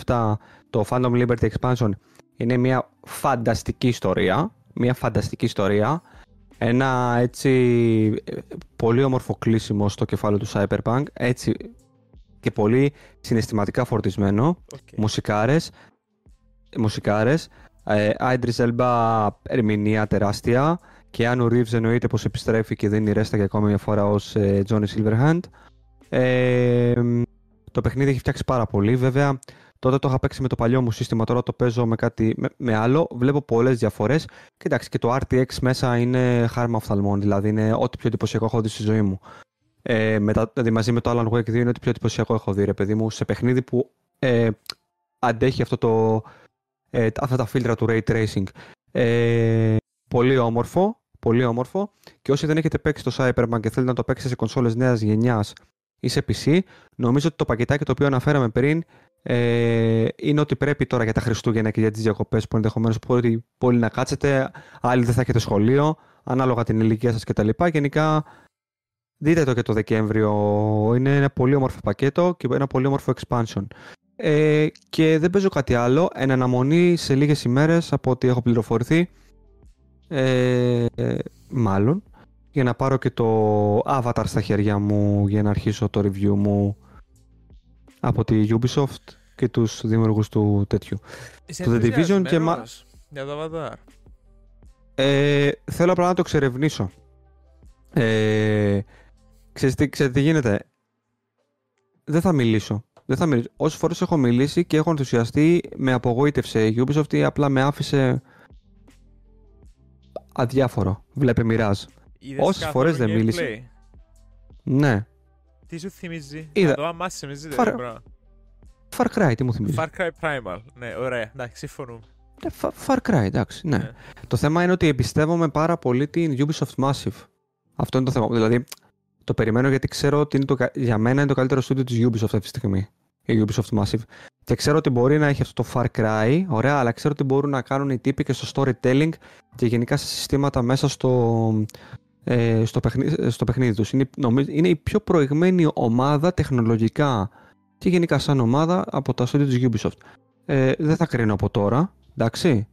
2077, το Phantom Liberty Expansion, είναι μια φανταστική ιστορία. Μια φανταστική ιστορία. Ένα έτσι ε, πολύ όμορφο κλείσιμο στο κεφάλαιο του Cyberpunk. Έτσι και πολύ συναισθηματικά φορτισμένο. Οκ. Μουσικάρες. Μουσικάρες. Ε, Idris Elba ερμηνεία τεράστια. Και Anu Reeves εννοείται πως επιστρέφει και δίνει ρέστα για ακόμη μια φορά ως ε, Johnny Silverhand. Ε, το παιχνίδι έχει φτιάξει πάρα πολύ. Βέβαια, τότε το είχα παίξει με το παλιό μου σύστημα, τώρα το παίζω με, κάτι, με, με άλλο. Βλέπω πολλές διαφορές. Και εντάξει, και το RTX μέσα είναι χάρμα οφθαλμών, δηλαδή είναι ό,τι πιο εντυπωσιακό έχω δει στη ζωή μου. Ε, μετά, δηλαδή μαζί με το Alan Wake 2 είναι ό,τι πιο εντυπωσιακό έχω δει, ρε παιδί μου, σε παιχνίδι που ε, αντέχει αυτό το, ε, αυτά τα φίλτρα του Ray Tracing. Ε, πολύ όμορφο, πολύ όμορφο. Και όσοι δεν έχετε παίξει το Cyberpunk και θέλετε να το παίξετε σε κονσόλες νέας γενιάς ή σε PC, νομίζω ότι το πακετάκι το οποίο αναφέραμε πριν ε, είναι ότι πρέπει τώρα για τα Χριστούγεννα και για τις διακοπές που ενδεχομένως μπορεί πολύ να κάτσετε, άλλοι δεν θα έχετε σχολείο, ανάλογα την ηλικία σας κτλ. Γενικά δείτε το και το Δεκέμβριο, είναι ένα πολύ όμορφο πακέτο και ένα πολύ όμορφο expansion. Ε, και δεν παίζω κάτι άλλο, εν αναμονή σε λίγες ημέρες από ό,τι έχω πληροφορηθεί, ε, ε, μάλλον, για να πάρω και το Avatar στα χέρια μου για να αρχίσω το review μου από τη Ubisoft και τους δημιουργούς του τέτοιου. Είσαι το The Division και ενθουσιασμένος Για το Avatar. Ε, θέλω απλά να το εξερευνήσω. Ε, ξέρεις, τι, ξέρετε τι γίνεται; Δεν θα μιλήσω. Δεν θα μιλήσω. Όσες φορές έχω μιλήσει και έχω ενθουσιαστεί, με απογοήτευσε η Ubisoft ή απλά με άφησε αδιάφορο. Βλέπε Mirage. Είδες Όσες καθόλου φορές δεν gameplay? μίλησε. Ναι. Τι σου θυμίζει; Είδα. Να το άμα σε θυμίζει Φαρ- τέτοιο πράγμα. Far Cry, τι μου θυμίζει. Far Cry Primal. Ναι, ωραία. Εντάξει, συμφωνούμε. Ε, Fa- Far Cry, εντάξει, ναι. Ναι. Το θέμα είναι ότι εμπιστεύομαι πάρα πολύ την Ubisoft Massive. Αυτό είναι το θέμα. Δηλαδή, το περιμένω γιατί ξέρω ότι είναι το, κα- για μένα είναι το καλύτερο στούντιο της Ubisoft αυτή τη στιγμή. Η Ubisoft Massive. Και ξέρω ότι μπορεί να έχει αυτό το Far Cry, ωραία, αλλά ξέρω ότι μπορούν να κάνουν οι τύποι και στο storytelling και γενικά σε συστήματα μέσα στο, ε, στο, παιχνίδι, στο παιχνίδι τους. Είναι, νομίζω, είναι η πιο προηγμένη ομάδα τεχνολογικά και γενικά σαν ομάδα από τα στούντιο της Ubisoft. Ε, δεν θα κρίνω από τώρα, εντάξει.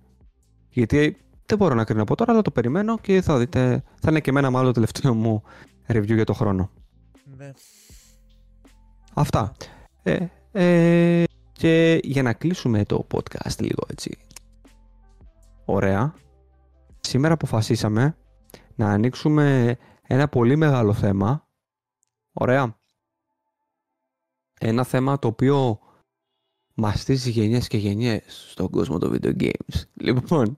Γιατί δεν μπορώ να κρίνω από τώρα, αλλά το περιμένω και θα δείτε. Θα είναι και εμένα μάλλον το τελευταίο μου review για το χρόνο. Ναι. Αυτά. Ε, ε, και για να κλείσουμε το podcast λίγο έτσι. Ωραία. Σήμερα αποφασίσαμε να ανοίξουμε ένα πολύ μεγάλο θέμα. Ωραία. Ένα θέμα το οποίο μαστίζει γενιές και γενιές στον κόσμο των video games. Λοιπόν,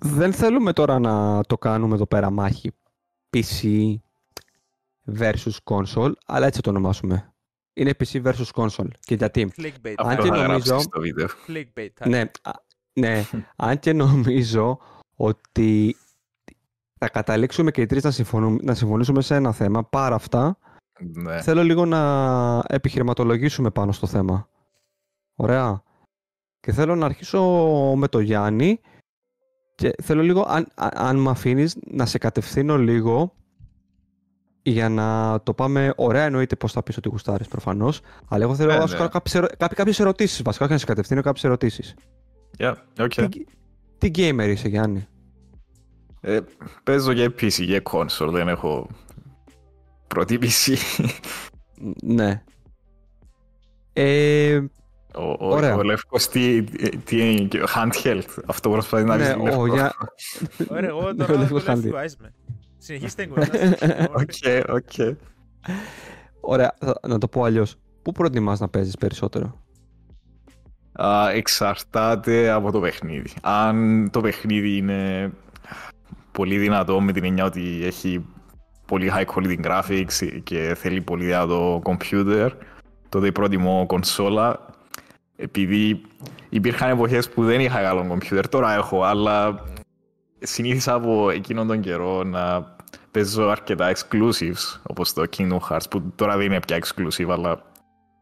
δεν θέλουμε τώρα να το κάνουμε εδώ πέρα μάχη PC versus console, αλλά έτσι θα το ονομάσουμε. Είναι PC versus console. Και γιατί. Clickbait. Αν Αυτό και θα νομίζω- γράψεις στο βίντεο. Clickbait. Ναι, α, ναι. αν και νομίζω ότι θα καταλήξουμε και οι τρεις να, συμφωνούμε, να συμφωνήσουμε σε ένα θέμα. Πάρα αυτά, Ναι. θέλω λίγο να επιχειρηματολογήσουμε πάνω στο θέμα. Ωραία. Και θέλω να αρχίσω με το Γιάννη και θέλω λίγο, αν, αν, αν με αφήνεις, να σε κατευθύνω λίγο για να το πάμε ωραία εννοείται πώς θα πεις ότι γουστάρεις προφανώς αλλά εγώ θέλω Ναι, να σου ναι. κάνω κάποιες, ερω... κάποιες, κάποιες ερωτήσεις βασικά όχι να σε κατευθύνω κάποιες ερωτήσεις Yeah, okay. τι, τι gamer είσαι Γιάννη; Ε, παίζω και PC και console, δεν έχω πρώτη PC. ναι ε, Ο, ο, Ωραία. ο Λεύκος τι, τι είναι, και handheld, αυτό προσπαθεί να ναι, δεις ο, Λεύκο. για... Ωραία, εγώ Ναι, τώρα ο το Λεύκος Χάντι. λεφτό, άισμε. Συνεχίστε την κουβέντα σας. Οκ, οκ. Ωραία, θα- να το πω αλλιώς. Πού προτιμάς να παίζεις περισσότερο; Α, εξαρτάται από το παιχνίδι. Αν το παιχνίδι είναι πολύ δυνατό με την έννοια ότι έχει πολύ high quality graphics και θέλει πολύ δυνατό computer, τότε προτιμώ κονσόλα επειδή υπήρχαν εποχές που δεν είχα καλό computer, τώρα έχω, αλλά συνήθισα από εκείνον τον καιρό να παίζω αρκετά exclusives, όπως το Kingdom Hearts, που τώρα δεν είναι πια exclusive, αλλά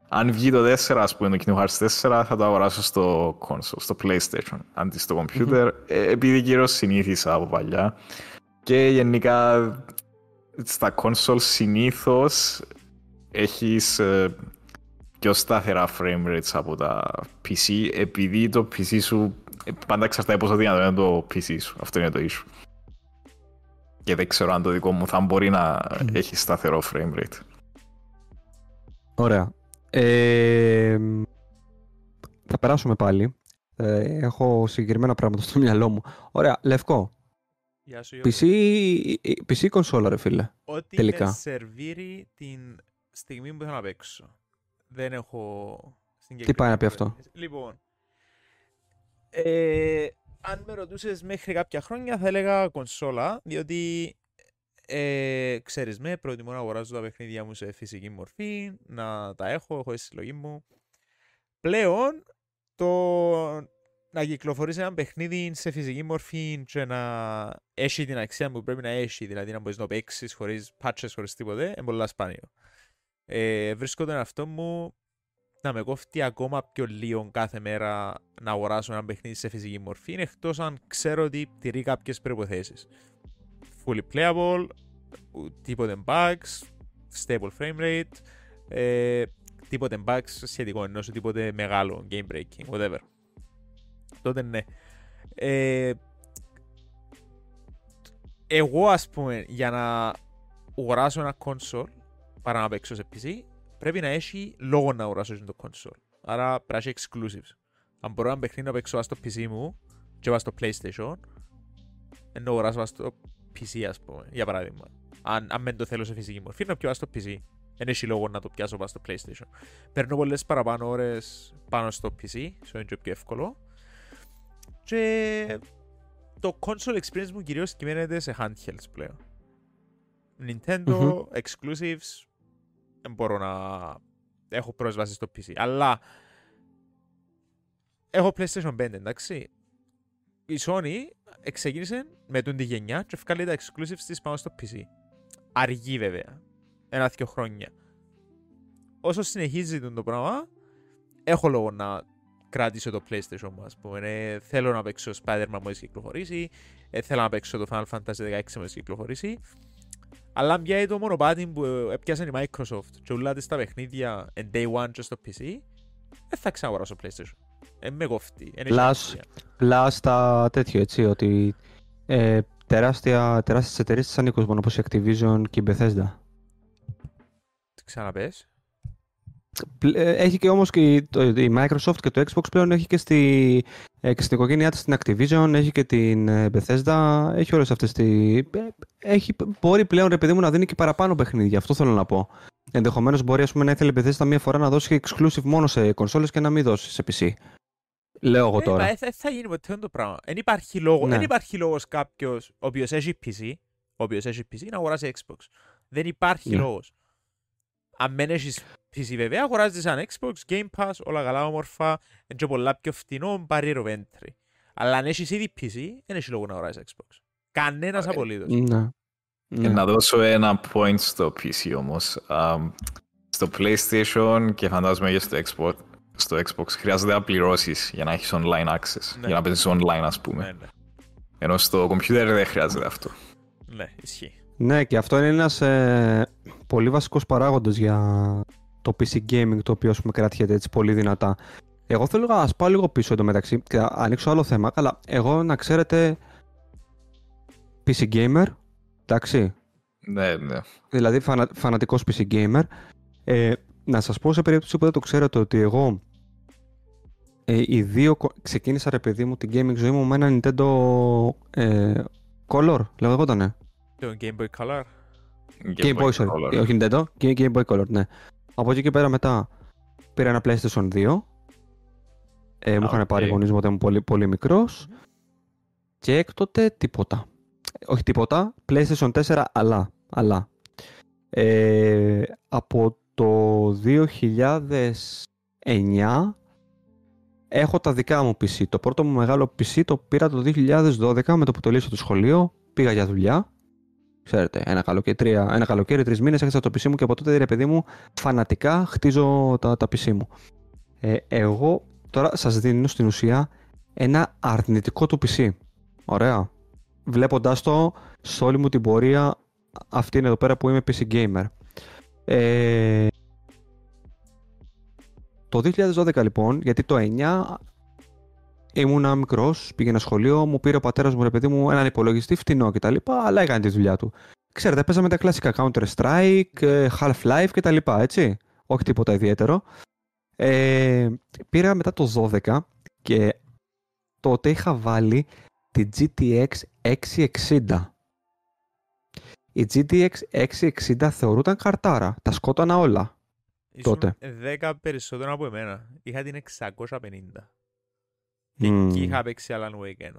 αν βγει το 4, ας πούμε, το Kingdom Hearts 4, θα το αγοράσω στο console, στο PlayStation, αντί στο computer, ε, επειδή κυρίως συνήθισα από παλιά. Και γενικά στα console συνήθως έχεις ε, πιο σταθερά frame rates από τα PC, επειδή το PC σου ε, πάντα εξαρτάται πόσο δυνατό είναι το PC σου. Αυτό είναι το issue. Και δεν ξέρω αν το δικό μου θα μπορεί να έχει σταθερό frame rate. Ωραία. Ε, θα περάσουμε πάλι. Ε, έχω συγκεκριμένα πράγματα στο μυαλό μου. Ωραία, Λευκό. Γεια σου, Γιώργο. PC, PC ή κονσόλα, ρε φίλε. Ό,τι τελικά. με σερβίρει την στιγμή που θέλω να παίξω. Δεν έχω Τι πάει να πει αυτό; Λοιπόν, ε, αν με ρωτούσες μέχρι κάποια χρόνια θα έλεγα κονσόλα, διότι ε, ξέρεις με, προτιμώ να αγοράζω τα παιχνίδια μου σε φυσική μορφή, να τα έχω, έχω στη συλλογή μου. Πλέον, το να κυκλοφορήσει ένα παιχνίδι σε φυσική μορφή και να έχει την αξία που πρέπει να έχει, δηλαδή να μπορείς να παίξεις χωρίς patches, χωρίς τίποτε, είναι πολύ σπάνιο. Ε, βρίσκω τον εαυτό μου να με κόφτει ακόμα πιο λίγο κάθε μέρα να αγοράσω ένα παιχνίδι σε φυσική μορφή, εκτός αν ξέρω ότι τηρεί κάποιες προϋποθέσεις. Fully playable, ου- τίποτε bugs, stable frame rate, ε, τίποτε bugs σχετικό, ενώ σου τίποτε μεγάλο game breaking, whatever. Τότε ναι. Ε, εγώ ας πούμε για να αγοράσω ένα console παρά να παίξω σε PC πρέπει να έχει λόγο να αγοράσω το console. Άρα πρέπει να έχει exclusives. Αν μπορώ να παιχνίδι να παίξω στο PC μου και βάζω στο PlayStation ενώ αγοράσω βάζω στο PC ας πούμε, για παράδειγμα. Αν, αν δεν το θέλω σε φυσική μορφή, να πιάσω στο PC. Δεν έχει λόγο να το πιάσω πάνω στο PlayStation. Παίρνω πολλές παραπάνω ώρες πάνω στο PC, so είναι και πιο εύκολο. Και το console experience μου κυρίως κυμαίνεται σε handhelds πλέον. Nintendo, Μμμ. exclusives, δεν μπορώ να έχω πρόσβαση στο PC. Αλλά έχω PlayStation 5, εντάξει. Η Sony ξεκίνησε με τον τη γενιά και ευκάλει τα exclusives της πάνω στο PC. Αργή βέβαια. Ένα-δυο χρόνια. Όσο συνεχίζει το πράγμα, έχω λόγο να κράτησε το PlayStation μου, ας πούμε. Ε, θέλω να παίξω Spider-Man μόλις κυκλοφορήσει, ε, θέλω να παίξω το Final Fantasy 16 μόλις κυκλοφορήσει. Αλλά πια το μονοπάτι που ε, έπιασε η Microsoft και ουλάτε στα παιχνίδια εν day one και στο PC, δεν θα ξαναγοράσω PlayStation. Ε, με κοφτεί. Εν έχει Plus, σημασία. Plus τα τέτοιο, έτσι, ότι ε, τεράστια, τεράστιες εταιρείες της ανήκουν μόνο όπως η Activision και η Bethesda. Τι Ξαναπες; Πλ- ε, Έχει και όμως και η, το- η Microsoft και το Xbox πλέον έχει και, στη, ε, και στην οικογένειά της την Activision, έχει και την ε, Bethesda, έχει όλες αυτές τη... ε, Έχει, μπορεί πλέον ρε παιδί μου να δίνει και παραπάνω παιχνίδια, αυτό θέλω να πω. Ενδεχομένως μπορεί ας πούμε, να ήθελε η Bethesda μία φορά να δώσει exclusive μόνο σε κονσόλες και να μην δώσει σε PC. Λέω εγώ Ε, τώρα. μα, ε, θα, θα γίνει ποτέ το πράγμα. Δεν υπάρχει λόγο, Ναι. δεν υπάρχει λόγος κάποιος ο οποίος έχει PC, ο οποίος έχει PC να αγοράσει Xbox. Δεν υπάρχει Ναι. λόγος. Αν δεν έχεις PC βέβαια, αγοράζεις ένα Xbox, Game Pass, όλα καλά όμορφα, είναι και πολλά πιο φθηνό, barrier of entry. Αλλά αν έχεις ήδη PC, δεν έχει λόγο να αγοράσεις Xbox. Κανένας Ε, απολύτως. Ναι. Ε, ναι. Να δώσω ένα point στο PC όμως. Αμ, στο PlayStation και φαντάζομαι και στο Xbox, στο Xbox χρειάζεται να πληρώσεις για να έχεις online access, Ναι. για να παίζεις online ας πούμε. Ναι, ναι, Ενώ στο computer δεν χρειάζεται αυτό. ναι, ισχύει. Ναι, και αυτό είναι ένας ε, πολύ βασικός παράγοντας για το PC gaming, το οποίο ας πούμε κρατιέται έτσι πολύ δυνατά. Εγώ θέλω να πάω λίγο πίσω εντωμεταξύ και να ανοίξω άλλο θέμα, αλλά εγώ να ξέρετε PC gamer, εντάξει, Ναι, ναι. δηλαδή φανα, φανατικός PC gamer. Ε, να σας πω σε περίπτωση που δεν το ξέρετε ότι εγώ ε, οι δύο κο- ξεκίνησα ρε παιδί μου την gaming ζωή μου με ένα Nintendo ε, Color, λεγόντανε. Το Game Boy Color. Game Boy, sorry. Color. Ε, Όχι Nintendo, Game, Game Boy Color, ναι. Από εκεί και πέρα μετά πήρα ένα PlayStation 2. Ε, μου Α, είχαν οκ. πάρει οι γονείς μου όταν ήμουν πολύ, πολύ μικρός. Και έκτοτε τίποτα. Ε, Όχι τίποτα, PlayStation 4 αλλά. αλλά. Ε, από το 2009 έχω τα δικά μου PC. Το πρώτο μου μεγάλο PC το πήρα το 2012 με το που το λύσω το σχολείο. Πήγα για δουλειά. Ξέρετε, ένα καλοκαίρι, τρία, ένα καλοκαίρι τρεις μήνες έχασα το PC μου και από τότε ρε παιδί μου φανατικά χτίζω τα, τα PC μου. Ε, εγώ τώρα σας δίνω στην ουσία ένα αρνητικό του PC. Ωραία. Βλέποντας το σε όλη μου την πορεία αυτή είναι εδώ πέρα που είμαι PC gamer. Ε, το 2012 λοιπόν, γιατί το 9 ήμουνα μικρός, πήγαινα σχολείο, μου πήρε ο πατέρας μου ρε παιδί μου έναν υπολογιστή φτηνό κτλ. Αλλά έκανε τη δουλειά του. Ξέρετε, παίζαμε τα κλασικά Counter-Strike, ε, Half-Life κτλ. Έτσι. Όχι τίποτα ιδιαίτερο. Ε, πήρα μετά το 12 και τότε είχα βάλει τη GTX 660. Η GTX 660 θεωρούταν καρτάρα. Τα σκότωνα όλα. Τότε. Ήσουν 10 περισσότερο από εμένα. Είχα την 650. Και Μμμ. εκεί είχα παίξει Alan Wake 1.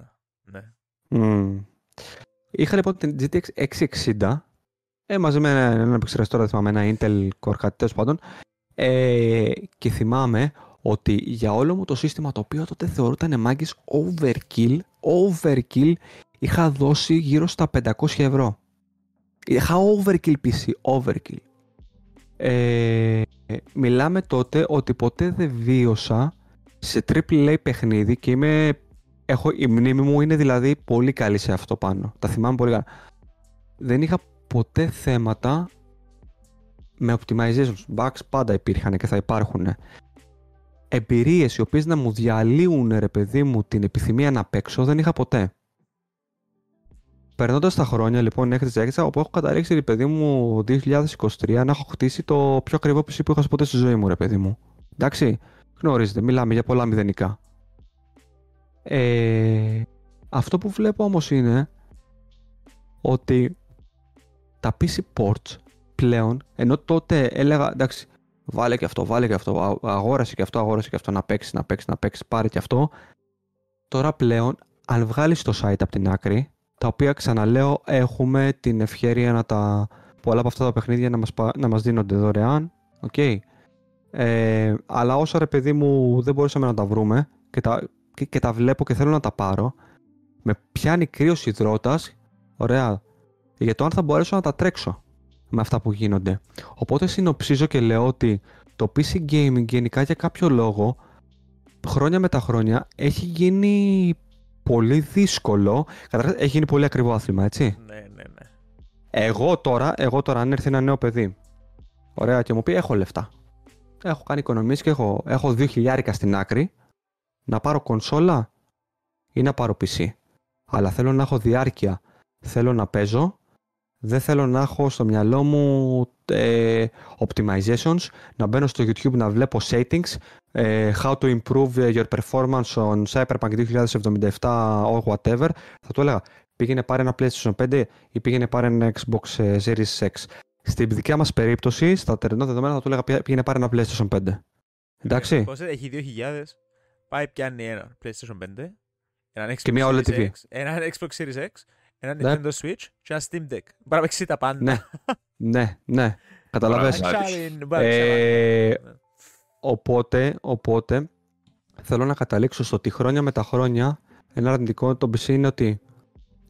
Ναι. Μμμ. Είχα λοιπόν την GTX 660 ε, μαζί με ένα, ένα επεξεργαστή τώρα, θυμάμαι, ένα Intel Core κάτι τέλος πάντων ε, και θυμάμαι ότι για όλο μου το σύστημα το οποίο τότε θεωρούταν μάγκης overkill, overkill είχα δώσει γύρω στα 500 ευρώ. Είχα overkill PC, overkill. Ε, μιλάμε τότε ότι ποτέ δεν βίωσα σε AAA παιχνίδι και είμαι έχω, η μνήμη μου είναι δηλαδή πολύ καλή σε αυτό πάνω. Τα θυμάμαι πολύ καλά. Δεν είχα ποτέ θέματα με optimizations. Bugs πάντα υπήρχαν και θα υπάρχουν. Εμπειρίες οι οποίες να μου διαλύουν ρε παιδί μου την επιθυμία να παίξω δεν είχα ποτέ. Περνώντας τα χρόνια λοιπόν μέχρι τη έκθεση, όπου έχω καταλήξει ρε παιδί μου 2023 να έχω χτίσει το πιο ακριβό PC που είχα ποτέ στη ζωή μου, ρε παιδί μου. Εντάξει, γνωρίζετε, μιλάμε για πολλά μηδενικά. Ε, αυτό που βλέπω όμως είναι ότι τα PC ports πλέον, ενώ τότε έλεγα εντάξει, βάλε και αυτό, βάλε και αυτό, α- αγόρασε και αυτό, αγόρασε και αυτό, να παίξεις, να παίξεις, να παίξεις, πάρε και αυτό. Τώρα πλέον, αν βγάλεις το site από την άκρη, τα οποία ξαναλέω έχουμε την ευχαίρεια να τα, πολλά από αυτά τα παιχνίδια να μας, πα- να μας δίνονται δωρεάν, οκ. Ε, αλλά όσα ρε παιδί μου δεν μπορούσαμε να τα βρούμε και τα, και, και τα βλέπω και θέλω να τα πάρω, με πιάνει κρύος ιδρώτας, ωραία, για το αν θα μπορέσω να τα τρέξω με αυτά που γίνονται. Οπότε συνοψίζω και λέω ότι το PC gaming γενικά για κάποιο λόγο, χρόνια με τα χρόνια, έχει γίνει πολύ δύσκολο. Καταρχάς, έχει γίνει πολύ ακριβό άθλημα, έτσι. Ναι, ναι, ναι. Εγώ τώρα, εγώ τώρα, αν έρθει ένα νέο παιδί, ωραία, και μου πει: Έχω λεφτά. Έχω κάνει οικονομίες και έχω, έχω δύο χιλιάρικα στην άκρη. να πάρω κονσόλα ή να πάρω PC. Αλλά θέλω να έχω διάρκεια. Θέλω να παίζω. Δεν θέλω να έχω στο μυαλό μου ε, optimizations, να μπαίνω στο YouTube να βλέπω settings, ε, how to improve your performance on Cyberpunk 2077 or whatever. Θα του έλεγα, πήγαινε πάρε ένα PlayStation 5 ή πήγαινε πάρε ένα Xbox ε, Series X. Στην δικιά μας περίπτωση, στα τερινά δεδομένα, θα του έλεγα πήγαινε πάρε ένα PlayStation 5. Εντάξει. Πώς έχει 2.000, πάει πιάνει ένα PlayStation 5, ένα Xbox Και μια OLED Series TV. X, ένα Xbox Series X, ένα Ναι. Nintendo Switch και ένα Steam Deck. Μπορεί να παίξει τα πάντα. Ναι, ναι, ναι. Καταλαβες. Μπράβο. Actually, μπορεί να παίξει Ε, τα πάντα. Οπότε, οπότε, θέλω να καταλήξω στο ότι χρόνια με τα χρόνια ένα αρνητικό το PC είναι ότι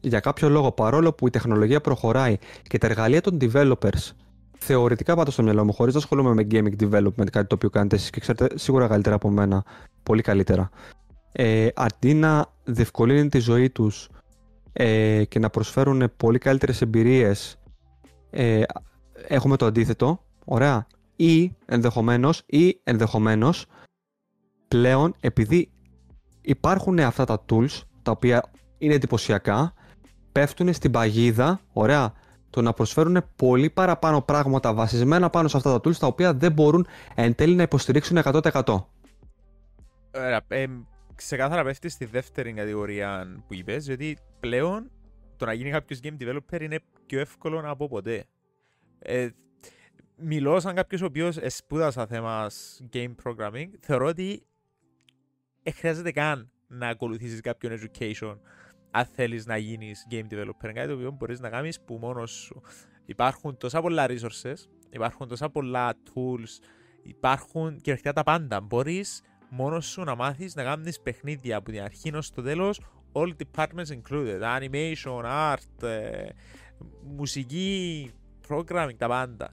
για κάποιο λόγο παρόλο που η τεχνολογία προχωράει και τα εργαλεία των developers θεωρητικά πάντω στο μυαλό μου, χωρίς να ασχολούμαι με gaming development, κάτι το οποίο κάνετε εσείς και ξέρετε σίγουρα καλύτερα από μένα, πολύ καλύτερα. Ε, αντί να διευκολύνει τη ζωή τους ε, και να προσφέρουν πολύ καλύτερες εμπειρίες, ε, έχουμε το αντίθετο. Ωραία. Ή ενδεχομένως, ή ενδεχομένως, πλέον επειδή υπάρχουν αυτά τα tools τα οποία είναι εντυπωσιακά, πέφτουν στην παγίδα, ωραία, το να προσφέρουν πολύ παραπάνω πράγματα βασισμένα πάνω σε αυτά τα tools τα οποία δεν μπορούν εν τέλει να υποστηρίξουν 100%. Ωραία, ε, ξεκάθαρα πέφτει στη δεύτερη κατηγορία που είπες, διότι πλέον το να γίνει κάποιος game developer είναι πιο εύκολο από ποτέ. Ε, μιλώ σαν κάποιος ο οποίος σπούδασα θέμα game programming, θεωρώ ότι δεν χρειάζεται καν να ακολουθήσεις κάποιον education αν θέλεις να γίνεις game developer. Είναι κάτι το οποίο μπορείς να κάνεις που μόνος σου. Υπάρχουν τόσα πολλά resources, υπάρχουν τόσα πολλά tools, υπάρχουν κυριολεκτικά τα πάντα. Μπορείς μόνος σου να μάθεις να κάνεις παιχνίδια από την αρχή ως το τέλος, all departments included, animation, art, ε, μουσική, programming, τα πάντα.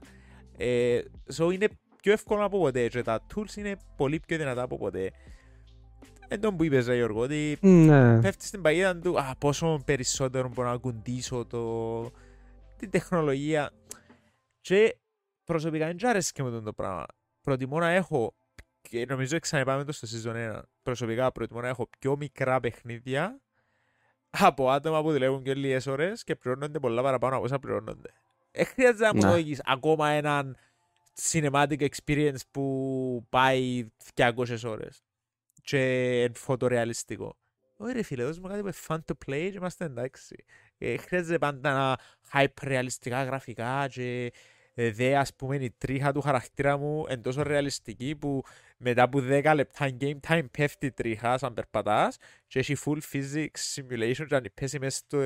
Ε, so είναι πιο εύκολο από ποτέ και τα tools είναι πολύ πιο δυνατά από ποτέ. Εν τον που είπες, ρε Γιώργο, ότι Ναι. πέφτεις στην παγίδα του α, πόσο περισσότερο μπορώ να κουντήσω το... την τεχνολογία. Και προσωπικά δεν αρέσει με το πράγμα. Προτιμώ να έχω, και νομίζω ξαναπάμε το στο season 1, προσωπικά προτιμώ να έχω πιο μικρά παιχνίδια από άτομα που δουλεύουν και λίγες ώρες και πληρώνονται πολλά παραπάνω από όσα πληρώνονται. Δεν χρειάζεται να μου Ναι. δώσεις ακόμα έναν cinematic experience που πάει 200 ώρες και είναι φωτορεαλιστικό. Όχι ρε φίλε, δώσ' μου κάτι που είναι fun to play και είμαστε εντάξει. Ε, χρειάζεται πάντα να hyper-ρεαλιστικά γραφικά και ε, δε ας πούμε η τρίχα του χαρακτήρα μου είναι τόσο ρεαλιστική που μετά από 10 λεπτά game time πέφτει η τρίχα σαν περπατάς και έχει full physics simulation και αν πέσει μες στο,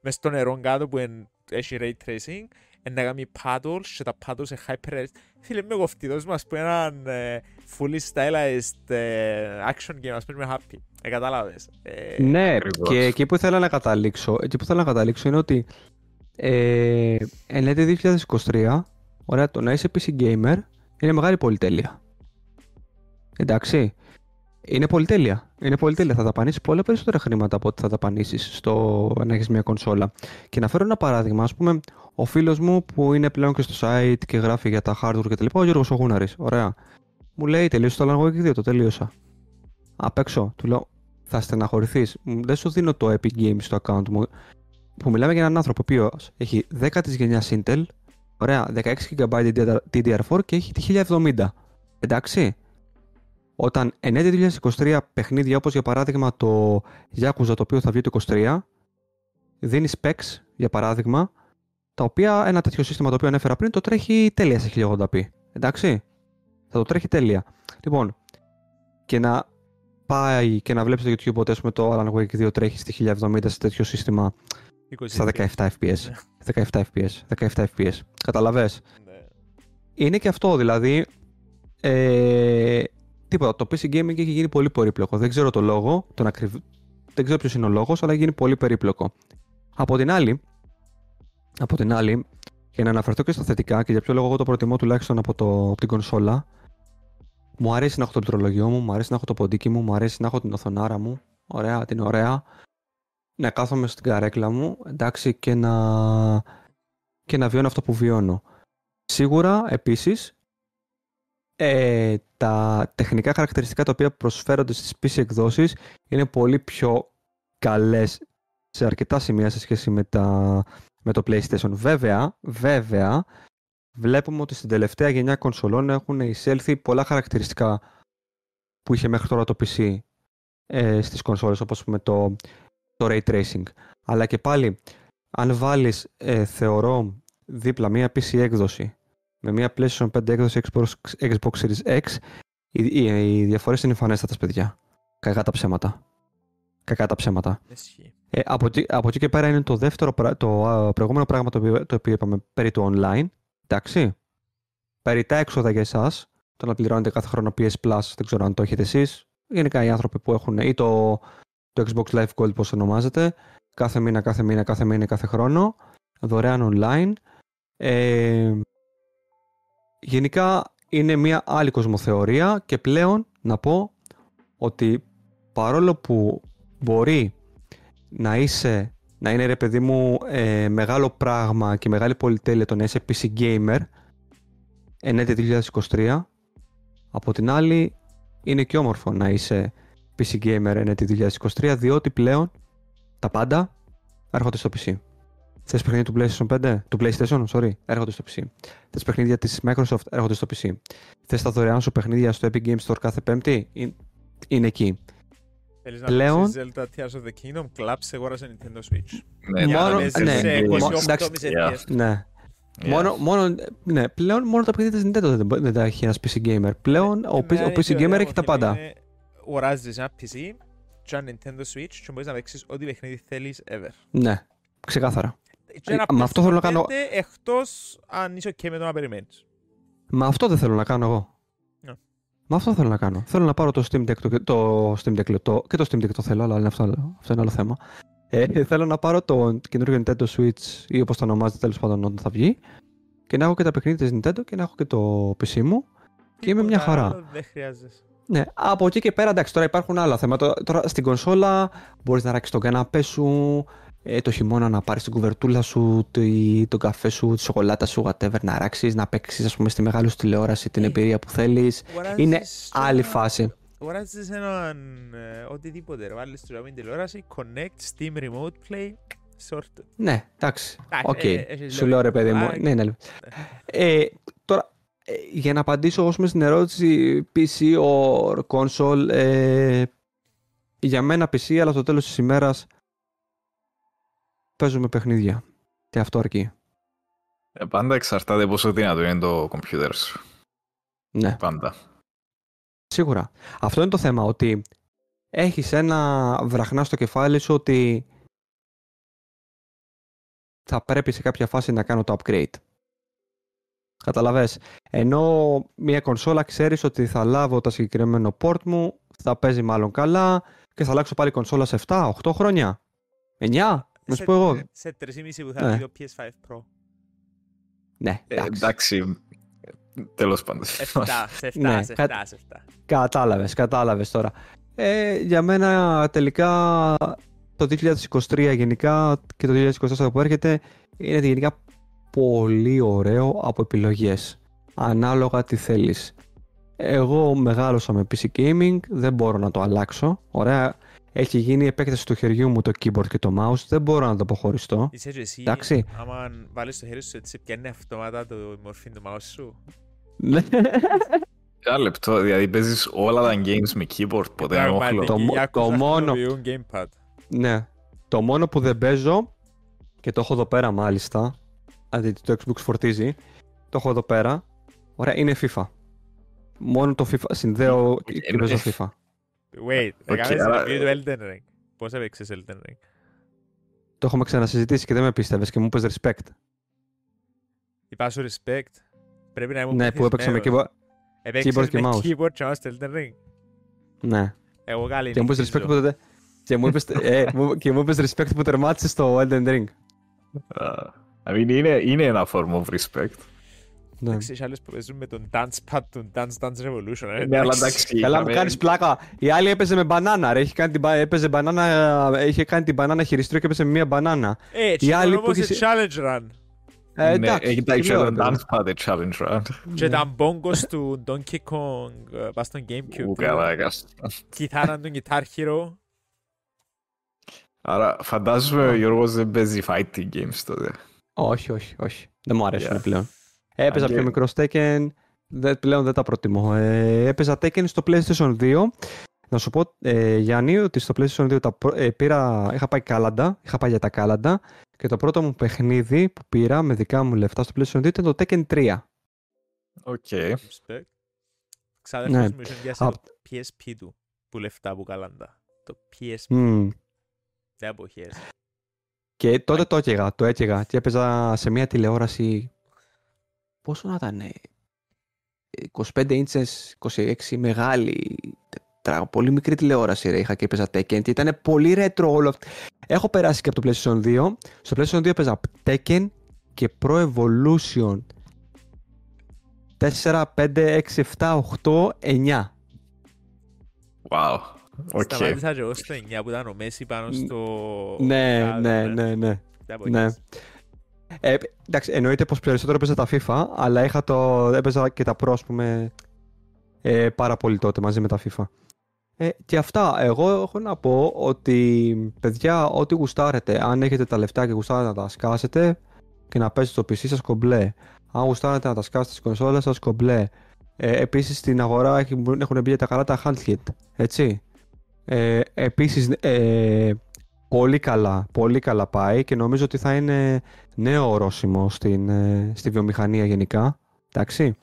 μες στο νερό κάτω που εν- έχει ray tracing εν να κάνει paddles και τα paddles είναι hyper Φίλε με κοφτεί, δώσ' μας που έναν ε, fully stylized ε, action game ας πούμε είμαι happy. Ε, κατάλαβες. Ε, Ναι, Ακριβώς. και εκεί που ήθελα να καταλήξω, εκεί που ήθελα να καταλήξω είναι ότι ε, εν έτη 2023, ωραία, το να είσαι PC gamer είναι μεγάλη πολυτέλεια. Εντάξει. Είναι πολυτέλεια. Είναι πολυτέλεια. Θα δαπανίσεις πολλά περισσότερα χρήματα από ό,τι θα δαπανίσεις στο να έχεις μια κονσόλα. Και να φέρω ένα παράδειγμα. Α πούμε, ο φίλος μου που είναι πλέον και στο site και γράφει για τα hardware και τα λοιπά, ο Γιώργος Ογούναρης. Ωραία. Μου λέει: Τελείωσε το Alan Wake 2, το τελείωσα. Απ' έξω. Του λέω: Θα στεναχωρηθείς. Δεν σου δίνω το Epic Games στο account μου. Που μιλάμε για έναν άνθρωπο ο οποίος έχει 10 της γενιάς Intel, ωραία, 16 GB DDR4 και έχει τη 1070. Εντάξει. Όταν εν έτη 2023 παιχνίδια όπως για παράδειγμα το Yakuza το οποίο θα βγει το 23 δίνει specs για παράδειγμα τα οποία ένα τέτοιο σύστημα το οποίο ανέφερα πριν το τρέχει τέλεια σε 1080p. Εντάξει; Θα το τρέχει τέλεια. Λοιπόν, και να πάει και να βλέπεις στο YouTube ότι ας πούμε, το Alan Wake 2 τρέχει στη 1070 σε τέτοιο σύστημα 23. στα 17 FPS. 17 FPS. 17 FPS. Καταλαβες; Ναι. Είναι και αυτό δηλαδή. Ε, τίποτα. Το PC gaming έχει γίνει πολύ περίπλοκο. Δεν ξέρω το λόγο. Τον ακριβ... Δεν ξέρω ποιος είναι ο λόγος, αλλά έχει γίνει πολύ περίπλοκο. Από την άλλη, από την άλλη, για να αναφερθώ και στα θετικά και για ποιο λόγο εγώ το προτιμώ τουλάχιστον από, το, από την κονσόλα, μου αρέσει να έχω το πληκτρολογιό μου, μου αρέσει να έχω το ποντίκι μου, μου αρέσει να έχω την οθονάρα μου. Ωραία, την ωραία. Να κάθομαι στην καρέκλα μου, εντάξει, και να, και να βιώνω αυτό που βιώνω. Σίγουρα, επίσης, ε, τα τεχνικά χαρακτηριστικά τα οποία προσφέρονται στις PC εκδόσεις είναι πολύ πιο καλές σε αρκετά σημεία σε σχέση με, τα, με το PlayStation. Βέβαια, βέβαια, βλέπουμε ότι στην τελευταία γενιά κονσολών έχουν εισέλθει πολλά χαρακτηριστικά που είχε μέχρι τώρα το PC ε, στις κονσόλες, όπως με το, το Ray Tracing. Αλλά και πάλι, αν βάλεις, ε, θεωρώ, δίπλα μία PC έκδοση με μία PlayStation 5 έκδοση Xbox, Xbox Series X, οι, οι, οι διαφορές είναι εμφανέστατες, παιδιά. Κακά τα ψέματα. Κακά τα ψέματα. Ισχύει. Ε, από, εκεί, από εκεί και πέρα είναι το δεύτερο, πρα- το α, προηγούμενο πράγμα το οποίο, το οποίο είπαμε περί του online. Εντάξει. Περί τα έξοδα για εσάς. Το να πληρώνετε κάθε χρόνο PS Plus, δεν ξέρω αν το έχετε εσείς. Γενικά οι άνθρωποι που έχουν ή το, το Xbox Live Gold, πώς ονομάζεται. Κάθε μήνα, κάθε μήνα, κάθε μήνα, κάθε χρόνο. Δωρεάν online. Ε, γενικά είναι μια άλλη κοσμοθεωρία και πλέον να πω ότι παρόλο που μπορεί να είσαι, να είναι ρε παιδί μου ε, μεγάλο πράγμα και μεγάλη πολυτέλεια το να είσαι PC gamer εν έτη 2023 από την άλλη είναι και όμορφο να είσαι PC gamer εν έτη 2023 διότι πλέον τα πάντα έρχονται στο PC. Θες παιχνίδια του PlayStation 5, του PlayStation, sorry, έρχονται στο PC. Θες παιχνίδια της Microsoft, έρχονται στο PC. Θες τα δωρεάν σου παιχνίδια στο Epic Games Store κάθε πέμπτη, είναι, είναι εκεί. Θέλεις να Πλέον- παίξεις Zelda Tears of the Kingdom, κλάψε αγόρασε Nintendo Switch. Ναι, Μόνο- να παίζεις ναι, σε μόνο- 28 εντάξει, μισελίες. Ναι. Yeah. Μόνο, μόνο, ναι, πλέον μόνο τα παιχνίδια της Nintendo δεν, μπο- δεν τα έχει ένας PC gamer. Πλέον ο, Εμένα ο είναι PC πιο gamer ωραίο έχει τα και πάντα. είναι Οράζεις ένα PC και ένα Nintendo Switch και μπορείς να παίξεις ό,τι παιχνίδι θέλεις ever. Ναι, ξεκάθαρα. Και ένα Ε, με αυτό θέλω να κάνω- PlayStation 5, Εκτός αν είσαι ok με το να περιμένεις. Μα αυτό δεν θέλω να κάνω εγώ. Ναι. Μα αυτό θέλω να κάνω. Θέλω να πάρω το Steam Deck, το, το Steam Deck λέω, το, και το Steam Deck το θέλω, αλλά είναι αυτό, αυτό είναι άλλο θέμα. Ε, θέλω να πάρω το καινούργιο Nintendo Switch ή όπως το ονομάζεται τέλος πάντων όταν θα βγει και να έχω και τα παιχνίδια της Nintendo και να έχω και το PC μου και είμαι μια Τίποτα χαρά. άλλο Δεν χρειάζεσαι. Ναι, από εκεί και πέρα εντάξει, τώρα υπάρχουν άλλα θέματα. Τώρα στην κονσόλα μπορείς να ράξεις τον καναπέ σου, ε, το χειμώνα να πάρεις την κουβερτούλα σου, το, τον καφέ σου, τη σοκολάτα σου, whatever, να ράξεις, να παίξεις, ας πούμε, στη μεγάλη σου τηλεόραση την Ε. εμπειρία που θέλεις. Είναι Αγοράζεις άλλη ένα- φάση. Αγοράζεις έναν ε, οτιδήποτε, ρε, βάλεις του την τηλεόραση, connect, Steam Remote Play, sorted. Ναι, εντάξει. Εντάξει, Οκ. ε, έχεις Σου λέω ρε παιδί μου. λογικό. Ναι, ναι. Ε, τώρα, ε, για να απαντήσω εγώ στην ερώτηση PC or console, ε, για μένα PC, αλλά στο τέλος της ημέρας παίζουμε παιχνίδια. Και αυτό αρκεί. Ε, Πάντα εξαρτάται πόσο δυνατό είναι το computer σου. Ναι, Πάντα. σίγουρα. Αυτό είναι το θέμα, ότι έχεις ένα βραχνά στο κεφάλι σου ότι θα πρέπει σε κάποια φάση να κάνω το upgrade. Καταλαβες. Ενώ μια κονσόλα ξέρεις ότι θα λάβω το συγκεκριμένο port μου, θα παίζει μάλλον καλά και θα αλλάξω πάλι κονσόλα σε 7, 8 χρόνια. 9, να σου Σε- πω εγώ. Σε 3,5 που θα Ναι. βγει το PS5 Pro. Ναι, Ε, εντάξει. εντάξει. Τέλος πάντων. 7, σε 7, Ναι, σε κα- 7, σε 7. Κατάλαβες, κατάλαβες τώρα. Ε, για μένα τελικά το 2023 γενικά και το 2024 που έρχεται είναι γενικά πολύ ωραίο από επιλογές. Ανάλογα τι θέλεις. Εγώ μεγάλωσα με PC Gaming, δεν μπορώ να το αλλάξω. Ωραία, έχει γίνει η επέκταση του χεριού μου το keyboard και το mouse, δεν μπορώ να το αποχωριστώ. Είσαι και εσύ, Εντάξει. άμα βάλεις το χέρι σου έτσι, πιάνει αυτόματα το η μορφή του mouse σου. Ναι. Ένα λεπτό, δηλαδή παίζεις όλα τα games με keyboard, ποτέ δεν Πραγματική, όχλο. Το μο- άκουσα το μόνο- χρησιμοποιούν gamepad. Ναι. Το μόνο που δεν παίζω και το έχω εδώ πέρα μάλιστα, αντί το Xbox φορτίζει, το έχω εδώ πέρα, ωραία, είναι FIFA. Μόνο το FIFA συνδέω και και παίζω FIFA. Wait, έκανες άρα- review του Elden Ring. Πώς έπαιξες Elden Ring; Το έχουμε ξανασυζητήσει και δεν με πίστευες και μου είπες respect. Είπα σου respect. Πρέπει να ήμουν Ναι, που έπαιξα με πειθισμένος. keyboard. Έπαιξες keyboard και με mouse. keyboard και mouse στο Elden Ring. Ναι. Εγώ καλή Και μου είπες respect νυχτίζω. που, τε- και μου είπες, ε, μου- και μου είπες respect που τερμάτισες στο Elden Ring. Uh, I mean, είναι, είναι ένα form of respect. Ναι. Εντάξει, έχει άλλες που παίζουν με τον dance pad του Dance Dance Revolution. ε, Ναι, αλλά εντάξει. εντάξει. Καλά, μου είχαμε- κάνεις πλάκα. Η άλλη έπαιζε με μπανάνα, ρε. Είχε κάνει την, μπα- έπαιζε μπανάνα, είχε κάνει την μπανάνα χειριστήριο και έπαιζε με μία μπανάνα. Ε, Η έτσι άλλη όμως που σε είχε- challenge run. Ε, Ναι, εντάξει, Έχει τα τι λέω, ξέρω ρε παιδί. Dance Party Challenge round. Και τα bongos του Donkey Kong ε, πας στον Ου, Gamecube. καλά έκας. Κιθάρα του Guitar Hero. Άρα φαντάζομαι ο Γιώργος δεν παίζει fighting games τότε. Όχι, όχι, όχι. Δεν μου αρέσουν Yeah. πλέον. Έπαιζα Αν πιο και- μικρό Tekken, δεν, πλέον δεν τα προτιμώ. Ε, έπαιζα Tekken στο PlayStation 2. Να σου πω, ε, Γιάννη, ότι στο PlayStation 2 τα, πρω- ε, πήρα, είχα πάει κάλαντα, είχα πάει για τα κάλαντα και το πρώτο μου παιχνίδι που πήρα με δικά μου λεφτά στο PlayStation 2 ήταν το Tekken 3. Οκ. Respect. Ξάδερφος Ναι. μου είχε πιάσει Απ- το PSP του που λεφτά που κάλαντα. Το PSP. Μμμ. Δεν εποχές. Και τότε το έκαιγα, το έκαιγα και έπαιζα σε μια τηλεόραση. Πόσο να ήταν, 25 ίντσες, 26 μεγάλη, τρα- πολύ μικρή τηλεόραση ρε, είχα και έπαιζα Tekken και ήταν πολύ retro όλο αυτό. Έχω περάσει και από το PlayStation 2. Στο PlayStation 2 έπαιζα Tekken και Pro Evolution 4, 5, 6, 7, 8, 9. Wow. Οκ. Σταμάτησα και εγώ στο 9 που ήταν ο Μέση πάνω στο... Ναι, κάδο, ναι, ναι, ναι. Δεν εποχές. Ναι. Ε, εντάξει, εννοείται πως περισσότερο έπαιζα τα FIFA, αλλά είχα το, έπαιζα και τα Pro, ας πούμε, ε, πάρα πολύ τότε μαζί με τα FIFA. Ε, και αυτά, εγώ έχω να πω ότι, παιδιά, ό,τι γουστάρετε, αν έχετε τα λεφτά και γουστάρετε να τα σκάσετε και να παίζετε στο PC σας κομπλέ. Αν γουστάρετε να τα σκάσετε στις κονσόλες σας κομπλέ. Ε, επίσης στην αγορά έχουν, έχουν μπει τα καλά τα handheld, έτσι. Ε, επίσης, ε, πολύ καλά, πολύ καλά πάει και νομίζω ότι θα είναι νέο ορόσημο στην, ε, στη βιομηχανία γενικά. Εντάξει.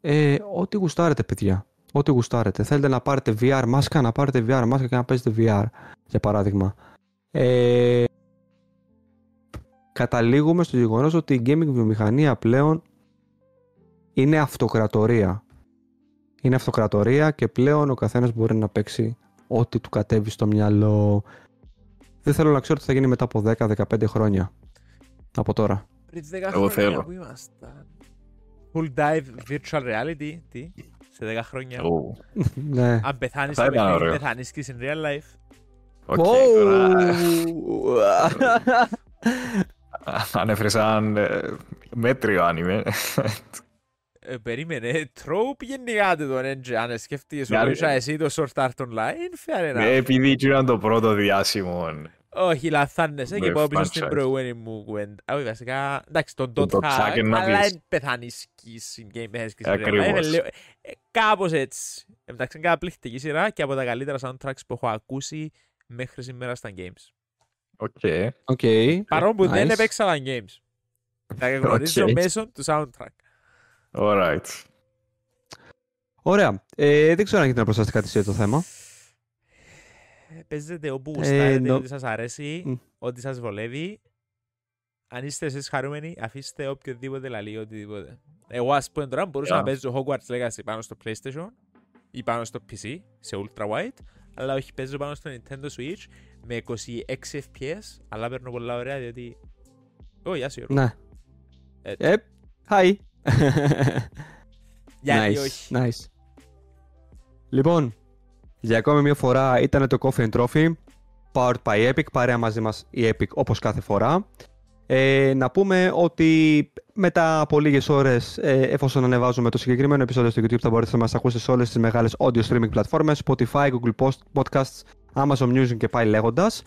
Ε, ό,τι γουστάρετε, παιδιά. Ό,τι γουστάρετε. Θέλετε να πάρετε VR μάσκα, να πάρετε VR μάσκα και να παίζετε VR, για παράδειγμα. Ε, καταλήγουμε στο γεγονός ότι η gaming βιομηχανία πλέον είναι αυτοκρατορία. Είναι αυτοκρατορία και πλέον ο καθένας μπορεί να παίξει ό,τι του κατέβει στο μυαλό. Δεν θέλω να ξέρω τι θα γίνει μετά από 10-15 χρόνια. Από τώρα. Πριν 10 Εγώ χρόνια θέλω. που ήμασταν. Full dive virtual reality, τι, σε 10 χρόνια. Ου, ναι. Αν πεθάνεις Θα στο ήταν παιχνίδι, ωραίο. πεθάνεις και in real life. Οκ, τώρα Ω. ανέφερες έναν ε, μέτριο άνιμε. Ε, περίμενε, τρόπ γενικά του τον έντζε, αν σκέφτηκες Ναι, ότι αλλά- είσαι εσύ το Sword Art Online, fair enough. Ε, Επειδή ήταν το πρώτο διάσημο. Όχι, λαθάνεσαι και Με πάω πίσω στην franchise. προηγούμενη μου κουβέντα. Όχι, βασικά, εντάξει, τον Το Dot Dot Hack Hack, είναι να αλλά πεις. δεν πεθάνεις και in game, πεθάνεις και in real life. Ακριβώς. Ε, λέω, ε, Κάπως έτσι. Εντάξει, είναι καταπληκτική σειρά και από τα καλύτερα soundtracks που έχω ακούσει μέχρι σήμερα στα games. Οκ. Οκ. Παρόλο που δεν Nice. έπαιξα τα games. Τα γνωρίζω Οκ. μέσω του soundtrack. Alright. Ωραία. Ε, δεν ξέρω αν έχετε να προσθέσετε κάτι σε αυτό το θέμα. Ε, Παίζετε όπου Ε, γουστάρετε, νο- ό,τι σας αρέσει, Μμ. ό,τι σας βολεύει. Αν είστε εσείς χαρούμενοι, αφήστε οποιοδήποτε λαλεί οτιδήποτε. Εγώ ας πούμε τώρα μπορούσα Yeah. να παίζω Hogwarts Legacy πάνω στο PlayStation ή πάνω στο PC σε Ultra Wide, αλλά όχι παίζω πάνω στο Nintendo Switch με 26 FPS, αλλά παίρνω πολλά ωραία διότι... Ω, γεια σου Γιώργο. Ναι. Έτσι. Ε, hi. Γιατί nice, όχι. nice. Λοιπόν, για ακόμη μια φορά ήταν το Coffee and Trophy, powered by Epic, παρέα μαζί μας η Epic όπως κάθε φορά. Ε, να πούμε ότι μετά από λίγες ώρες, ε, εφόσον ανεβάζουμε το συγκεκριμένο επεισόδιο στο YouTube, θα μπορείτε να μας ακούσετε σε όλες τις μεγάλες audio streaming πλατφόρμες, Spotify, Google Post, Podcasts, Amazon Music και πάει λέγοντας.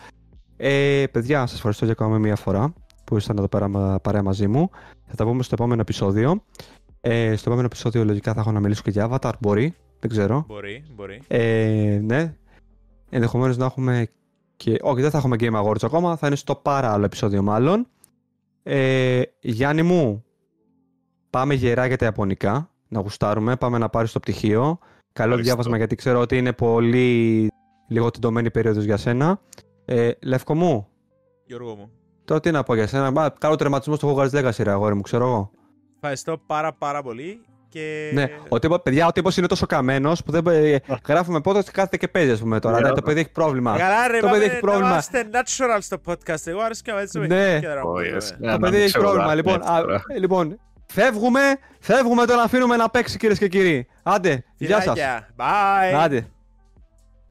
Ε, παιδιά, σας ευχαριστώ για ακόμη μια φορά που ήσασταν εδώ πέρα μα- παρέα μαζί μου. Θα τα πούμε στο επόμενο επεισόδιο. Ε, στο επόμενο επεισόδιο λογικά θα έχω να μιλήσω και για Avatar, μπορεί, δεν ξέρω. Μπορεί, μπορεί. Ε, ναι. Ενδεχομένως να έχουμε και... Όχι, δεν θα έχουμε Game Awards ακόμα, θα είναι στο πάρα άλλο επεισόδιο μάλλον. Ε, Γιάννη μου, πάμε γερά για τα Ιαπωνικά, να γουστάρουμε, πάμε να πάρεις το πτυχίο. Καλό Ευχαριστώ. διάβασμα γιατί ξέρω ότι είναι πολύ λίγο τεντωμένη περίοδος για σένα. Ε, Λεύκο μου, Γιώργο μου. Τώρα τι να πω για σένα. Μα, κάνω τερματισμό στο Hogwarts Legacy, ρε αγόρι μου, ξέρω εγώ. Ευχαριστώ πάρα πάρα πολύ και... Ναι, ο τύπο, παιδιά, ο τύπος είναι τόσο καμένος που δεν. ε, γράφουμε πότε κάθεται και παίζει, ας πούμε τώρα. Ναι, Ναι, το ναι. παιδί έχει πρόβλημα. Καλά ρε, Το παιδί πάμε έχει πρόβλημα. να είμαστε natural στο podcast. Εγώ άρεσε να έτσι Ναι. Oh, yes. Το Να παιδί μην έχει ξέρω πρόβλημα. τα Λοιπόν, έτσι α, τώρα. ε, λοιπόν, φεύγουμε, φεύγουμε, τον αφήνουμε να παίξει κυρίες και κύριοι. Άντε, γεια σας. Bye. Άντε.